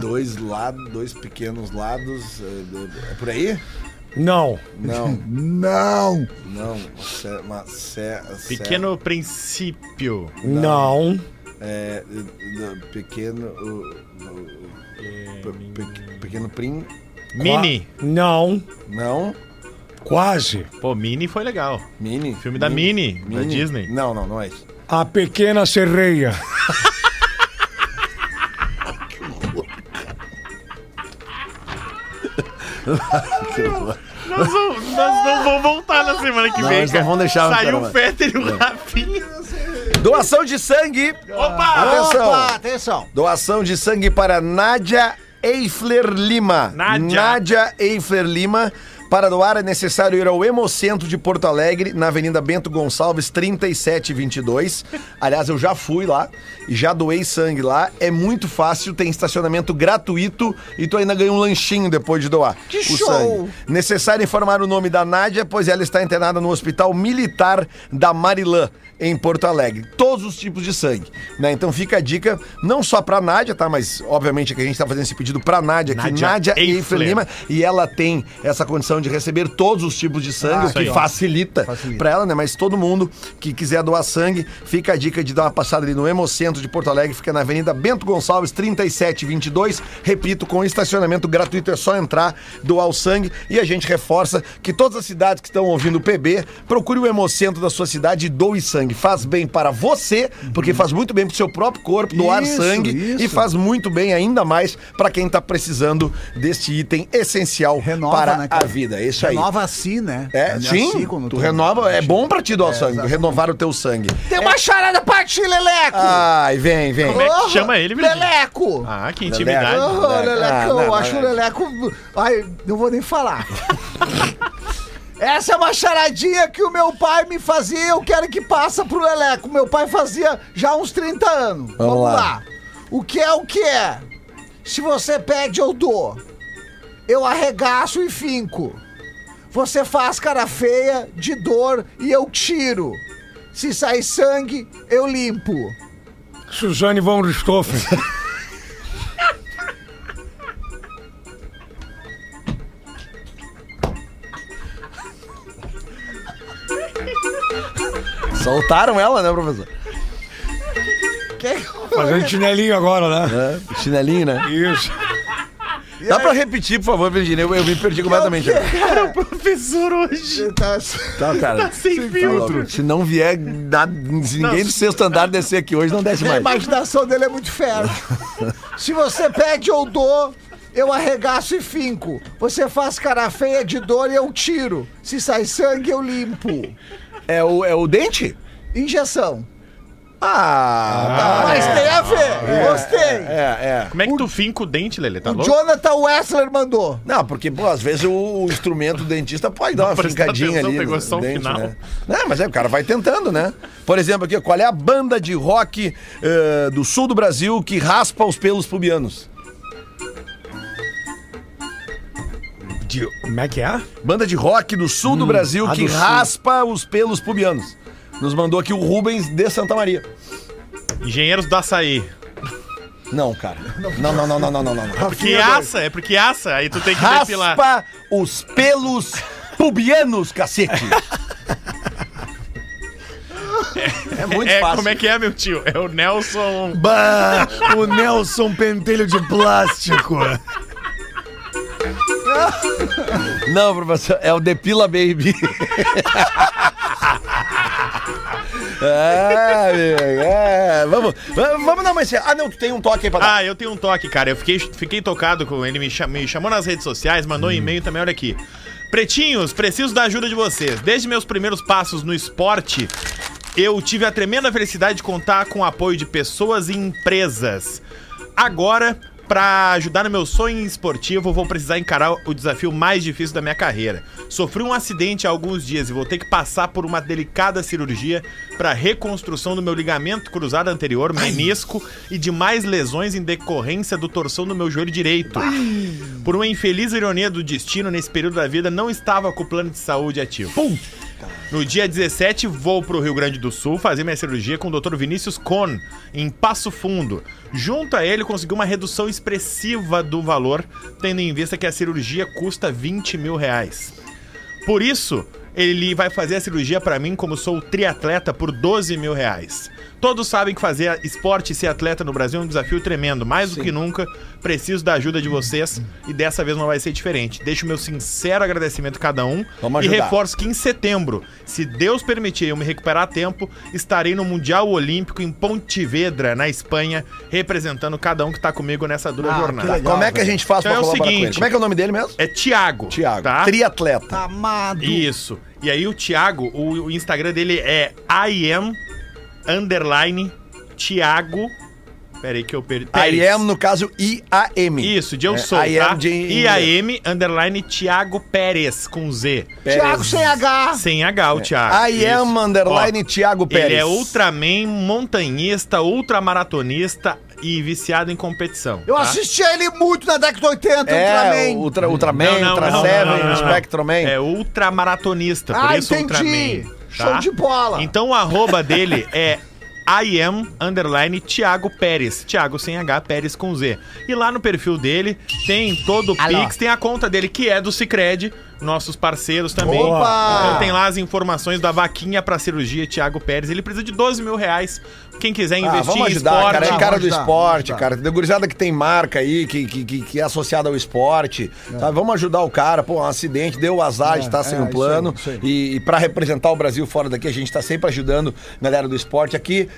S3: Dois lados, dois pequenos lados. É, é por aí?
S6: Não.
S3: Não,
S4: Não!
S3: não. Cé- uma cé- cé-
S5: Pequeno princípio.
S6: Não.
S3: É, do- pequeno. pequeno prim.
S5: Mini.
S6: Não.
S3: Não.
S6: Quase.
S5: Pô, Mini foi legal.
S3: Mini.
S5: Filme da Mini, da Disney.
S3: Não, não, não é isso.
S6: A Pequena Sereia.
S5: Nós, vamos, nós não vamos voltar na semana que
S3: Não,
S5: vem.
S3: eles não
S5: cara.
S3: vão deixar,
S5: Saiu
S3: cara,
S5: o Fetter e o Rafinha.
S3: Doação de sangue.
S5: Opa!
S3: Atenção.
S4: Opa, atenção!
S3: Doação de sangue para Nádia Eifler Lima.
S5: Nádia.
S3: Nádia Eifler Lima. Para doar é necessário ir ao Hemocentro de Porto Alegre, na Avenida Bento Gonçalves, 3722. Aliás, eu já fui lá e já doei sangue lá. É muito fácil, tem estacionamento gratuito e tu ainda ganha um lanchinho depois de doar.
S7: Que
S3: o
S7: show!
S3: sangue. Necessário informar o nome da Nádia, pois ela está internada no Hospital Militar da Marilã, em Porto Alegre. Todos os tipos de sangue, né? Então fica a dica, não só pra Nádia, tá? Mas, obviamente, que a gente tá fazendo esse pedido pra Nádia aqui,
S5: Nádia
S3: Nádia Eifler. Lima, e ela tem essa condição de receber todos os tipos de sangue,
S4: Ah,
S3: o que
S5: aí.
S3: facilita,
S4: Facilita.
S3: pra ela, né? Mas todo mundo que quiser doar sangue, fica a dica de dar uma passada ali no Hemocentro de Porto Alegre, fica na Avenida Bento Gonçalves, 3722. Repito, com estacionamento gratuito, é só entrar, doar o sangue. E a gente reforça que todas as cidades que estão ouvindo o PB, procure o Hemocentro da sua cidade e doe sangue. Faz bem para você, porque faz muito bem pro seu próprio corpo doar
S4: Isso,
S3: sangue
S4: isso.
S3: e faz muito bem ainda mais para quem tá precisando deste item essencial
S4: Renova,
S3: para
S4: né,
S3: a vida. É Isso aí.
S4: Renova assim, né?
S3: É,
S4: Assim,
S3: sim,
S4: quando
S3: tu renova, é bom pra ti doar
S4: É,
S3: sangue,
S4: exatamente.
S3: renovar o teu sangue.
S7: Tem uma charada pra ti, Leleco!
S3: Ai, vem, vem.
S5: Como é que chama ele, Virgínia?
S7: Leleco!
S5: Ah, que intimidade.
S3: Leleco.
S7: Ô, Leleco,
S3: Ah,
S7: eu
S3: não,
S7: acho o
S3: não.
S7: Leleco. Ai, não vou nem falar.
S4: Essa é uma charadinha que o meu pai me fazia, eu quero que passa pro Leleco. Meu pai fazia já há uns 30 anos. Vamos,
S3: lá.
S4: lá. O que é o que é? Se você pede, eu dou. Eu arregaço e finco. Você faz cara feia, de dor e eu tiro. Se sair sangue, eu limpo.
S6: Suzane von Richthofen.
S3: Soltaram ela, né, professor?
S6: Fazendo chinelinho agora, né?
S3: É, chinelinho, né?
S6: Isso.
S3: Dá pra repetir, por favor, Virginia? Eu, eu me perdi completamente.
S5: Cara, o professor hoje
S4: Tá-
S3: Tá, cara.
S5: sem filtro.
S3: Se não vier, nada- se ninguém do sexto andar descer aqui hoje, não desce
S4: A
S3: mais.
S4: imaginação dele é muito fértil. Se você pede, eu dou. Eu arregaço e finco. Você faz cara feia de dor e eu tiro. Se sai sangue, eu limpo.
S3: É o, é o dente?
S4: Injeção.
S3: Ah,
S4: Mas tem a ver. Gostei.
S3: é, é.
S5: Como é que tu finca o dente, Lelê? Tá
S4: o
S5: louco?
S4: Jonathan Wessler mandou.
S3: Não, porque, pô, às vezes o, o instrumento do dentista pode dar uma fincadinha
S5: atenção,
S3: ali.
S5: pegou
S3: no
S5: só o
S3: dente,
S5: final.
S3: Né? Não, mas é, o cara vai tentando, né? Por exemplo, aqui, qual é a banda de rock eh, do sul do Brasil que raspa os pelos pubianos?
S6: De- Como é que é?
S3: Banda de rock do sul do Brasil
S6: a
S3: que
S6: do sul.
S3: raspa os pelos pubianos. Nos mandou aqui o Rubens de Santa Maria.
S5: Engenheiros do açaí.
S3: Não, cara. Não, não, não, não, não, não, não.
S5: Porque assa, é porque assa, aí tu tem que depilar.
S3: Raspa os pelos pubianos, cacete. É muito
S5: É,
S3: fácil.
S5: como é que é, meu tio? É o Nelson.
S6: Bah, o Nelson Pentelho de plástico.
S3: Não, professor, é o Depila Baby. é, amigo, é. Vamos, vamos dar uma encerrada. Ah, não, tu tem um toque aí pra dar.
S5: Ah, eu tenho um toque, cara. Eu fiquei, fiquei tocado com ele, me, me chamou nas redes sociais, mandou um e-mail também, olha aqui. Pretinhos, preciso da ajuda de vocês. Desde meus primeiros passos no esporte, eu tive a tremenda felicidade de contar com o apoio de pessoas e empresas. Agora, pra ajudar no meu sonho esportivo, vou precisar encarar o desafio mais difícil da minha carreira. Sofri um acidente há alguns dias e vou ter que passar por uma delicada cirurgia para reconstrução do meu ligamento cruzado anterior, menisco e demais lesões em decorrência do torção do meu joelho direito. Por uma infeliz ironia do destino, nesse período da vida, não estava com o plano de saúde ativo. No dia 17, vou pro Rio Grande do Sul fazer minha cirurgia com o Dr. Vinícius Kohn, em Passo Fundo. Junto a ele, consegui uma redução expressiva do valor, tendo em vista que a cirurgia custa 20 mil reais. Por isso, ele vai fazer a cirurgia pra mim, como sou triatleta, por 12 mil reais. Todos sabem que fazer esporte e ser atleta no Brasil é um desafio tremendo. Mais do que nunca, preciso da ajuda de vocês e dessa vez não vai ser diferente. Deixo meu sincero agradecimento a cada um
S3: Vamos
S5: e
S3: ajudar.
S5: reforço que em setembro, se Deus permitir eu me recuperar a tempo, estarei no Mundial Olímpico em Pontevedra, na Espanha, representando cada um que tá comigo nessa dura
S4: Ah,
S5: jornada.
S4: legal.
S3: Como é que a gente faz
S5: Então
S3: pra
S5: é o seguinte,
S3: ele? Como é que é o nome dele mesmo?
S5: É Tiago.
S3: Tiago.
S5: Tá?
S3: Triatleta.
S4: Amado.
S5: Isso. E aí o Thiago, o, o Instagram dele é IAM underline Thiago. Pera aí que eu perdi.
S3: I am, no caso, I-A-M.
S5: Isso, de eu
S3: É,
S5: sou,
S3: I
S5: tá?
S3: am de-
S5: IAM underline Thiago Pérez com Z.
S4: Thiago sem H.
S5: Sem H o Thiago.
S3: I am,
S5: Isso.
S3: underline,
S5: Ó,
S3: Thiago Pérez.
S5: Ele é Ultraman, montanhista, ultramaratonista e viciado em competição.
S4: Eu
S5: tá?
S4: assistia ele muito na década de 80,
S3: É,
S4: Ultraman.
S3: Ultra, Ultraman,
S5: Não, não,
S3: Ultra
S5: não,
S3: Seven. Spectroman.
S5: É ultramaratonista, por
S4: Ah,
S5: isso
S4: entendi.
S5: Ultraman.
S4: Show de bola.
S5: Então o arroba dele é I am, underline, Thiago Pérez. Thiago sem H, Pérez com Z. E lá no perfil dele tem todo o
S4: Alô.
S5: Pix, tem a conta dele que é do Cicred, nossos parceiros também.
S4: Opa!
S5: Então tem lá as informações da vaquinha pra cirurgia Thiago Pérez. Ele precisa de 12 mil reais. Quem quiser
S3: Ah,
S5: investir
S3: vamos
S5: em
S3: ajudar,
S5: esporte.
S3: cara. É cara do
S4: ajudar,
S3: esporte, cara. Tem gurizada que tem marca aí, que, que, que, que é associada ao esporte. sabe? Vamos ajudar o cara. Pô, um acidente, deu o azar de estar sem
S4: é,
S3: um
S4: isso
S3: plano.
S4: aí, isso aí.
S3: E, e pra representar o Brasil fora daqui, a gente tá sempre ajudando a galera do esporte aqui.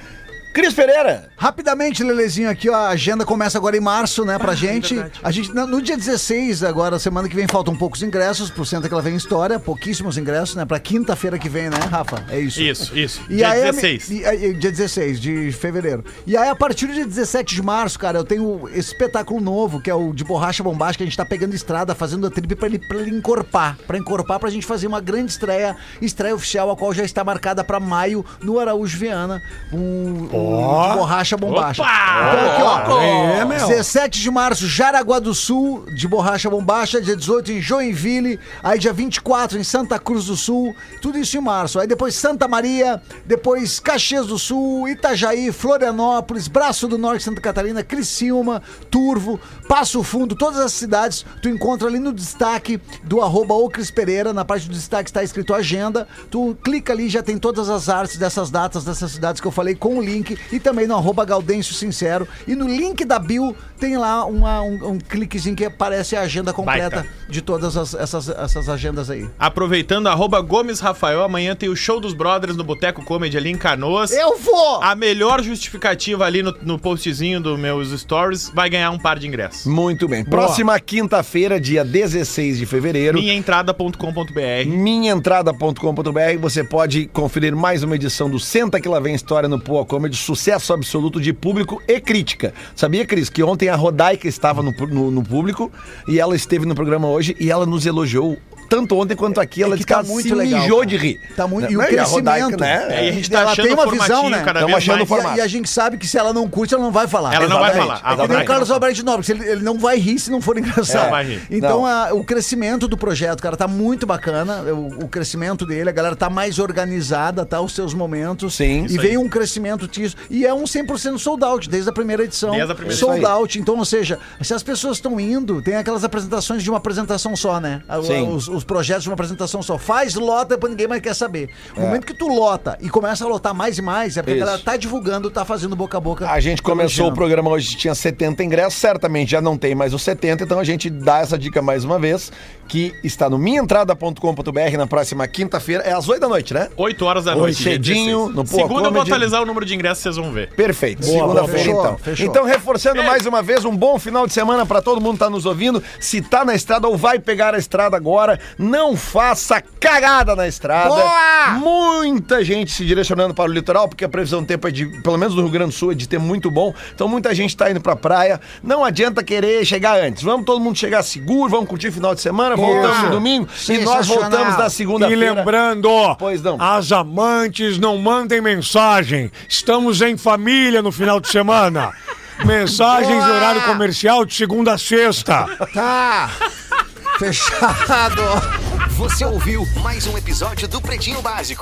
S3: Cris Pereira.
S4: Rapidamente, Lelezinho, aqui ó, a agenda começa agora em março, né,
S5: Ah,
S4: pra
S5: é
S4: gente. a gente no, no dia 16, agora, semana que vem, faltam poucos ingressos pro Senta que ela vem história, pouquíssimos ingressos, né, pra quinta-feira que vem, né, Rafa? É isso.
S5: Isso, isso.
S4: E
S5: Dia
S4: aí,
S5: 16.
S4: e- e- dia 16 de fevereiro. E aí, a partir do dia 17 de março, cara, eu tenho esse espetáculo novo, que é o de borracha bombástica. A gente tá pegando estrada, fazendo a trip pra ele, pra ele encorpar. Pra encorpar, pra gente fazer uma grande estreia, estreia oficial, a qual já está marcada pra maio no Araújo Viana. Um, um de borracha bombástica.
S5: Opa!
S4: Então, aqui, ó.
S6: É, meu.
S4: 17 de março, Jaraguá do Sul, de borracha bombacha. Dia 18 em Joinville. Aí dia 24 em Santa Cruz do Sul. Tudo isso em março. Aí depois Santa Maria, depois Caxias do Sul, Itajaí, Florianópolis, Braço do Norte, Santa Catarina, Criciúma, Turvo, Passo Fundo, todas as cidades. Tu encontra ali no destaque do arroba o Cris Pereira. Na parte do destaque está escrito agenda. Tu clica ali, já tem todas as artes dessas datas, dessas cidades que eu falei com o link. E também no arroba Gaudêncio Sincero. E no link da Bill tem lá uma- um, um cliquezinho que aparece a agenda completa
S5: Baita.
S4: de todas as- essas, essas agendas aí.
S5: Aproveitando, arroba Gomes Rafael, amanhã tem o show dos brothers no Boteco Comedy ali em Canoas.
S4: Eu vou!
S5: A melhor justificativa ali no, no postzinho dos meus stories vai ganhar um par de ingressos.
S3: Muito bem. Próxima quinta-feira, dia 16 de fevereiro.
S5: Minhaentrada.com.br
S3: minhaentrada.com.br você pode conferir mais uma edição do Senta que lá vem história no Poa Comedy, sucesso absoluto de público e crítica. Sabia, Cris, que ontem a Rodaica estava no, no- no público e ela esteve no programa hoje e ela nos elogiou tanto ontem quanto aqui. Ela
S4: que
S3: disse
S4: tá
S3: ela
S4: muito
S3: se
S4: legal,
S3: mijou
S4: cara.
S3: de rir.
S4: Tá muito, e o
S3: Né? a Rodaica,
S4: crescimento.
S3: né?
S5: É, e a gente tá
S4: ela
S5: achando
S4: tem uma visão, né?
S5: cada vez
S3: achando
S5: mais.
S3: o formato.
S4: E a, e a gente sabe que se ela não curte, ela não vai falar.
S5: Ela não vai
S3: Exatamente.
S5: falar. A
S4: É que nem o Carlos
S5: não
S4: Alberto Nobre, ele, ele não vai rir se não for engraçado.
S5: Não vai rir.
S4: Então,
S3: Não.
S4: a- o crescimento do projeto, cara, tá muito bacana. O, o crescimento dele, a galera tá mais organizada, tá? Os seus momentos.
S3: Sim.
S4: E
S5: Isso
S4: veio
S5: aí.
S4: um crescimento disso. E é um 100% sold out, desde a primeira edição.
S5: Desde a primeira
S4: sold
S3: edição.
S4: out. Então, ou seja, se as pessoas estão indo, tem aquelas apresentações de uma apresentação só, né? A-
S3: Sim.
S4: Os, os projetos de uma apresentação só. Faz, lota, depois ninguém mais quer saber. No momento que tu lota e começa a lotar mais e mais, é porque
S3: Isso.
S4: a galera tá divulgando, tá fazendo boca a boca.
S3: A gente
S4: tá
S3: começou o programa hoje, tinha 70 ingressos, certamente já não tem mais os 70, então a gente dá essa dica mais uma vez, que está no minhaentrada.com.br na próxima quinta-feira, é às 8 da noite, né?
S5: 8 horas da noite. dia
S3: cedinho,
S5: 16.
S3: no Poa
S5: Segunda eu vou atualizar o número de ingressos, vocês vão ver.
S3: Perfeito.
S4: Boa,
S3: Segunda-feira, então.
S4: fechou.
S3: Então, reforçando mais uma vez, um bom final de semana para todo mundo que tá nos ouvindo. Se tá na estrada ou vai pegar a estrada agora, não faça cagada na estrada.
S7: Boa!
S3: Muita gente se direcionando para o litoral, porque a previsão do tempo é de, pelo menos no Rio Grande do Sul, é de ter muito bom. Então, muita gente tá indo pra praia. Não adianta querer chegar antes. Vamos todo mundo chegar seguro, vamos curtir o final de semana, voltamos no domingo e nós voltamos na
S6: E
S3: segunda-feira.
S6: lembrando,
S3: Pois não.
S6: as amantes não mandem mensagem. Estamos em família no final de semana. Mensagens de horário comercial de segunda a sexta.
S7: Tá. Fechado.
S10: Você ouviu mais um episódio do Pretinho Básico.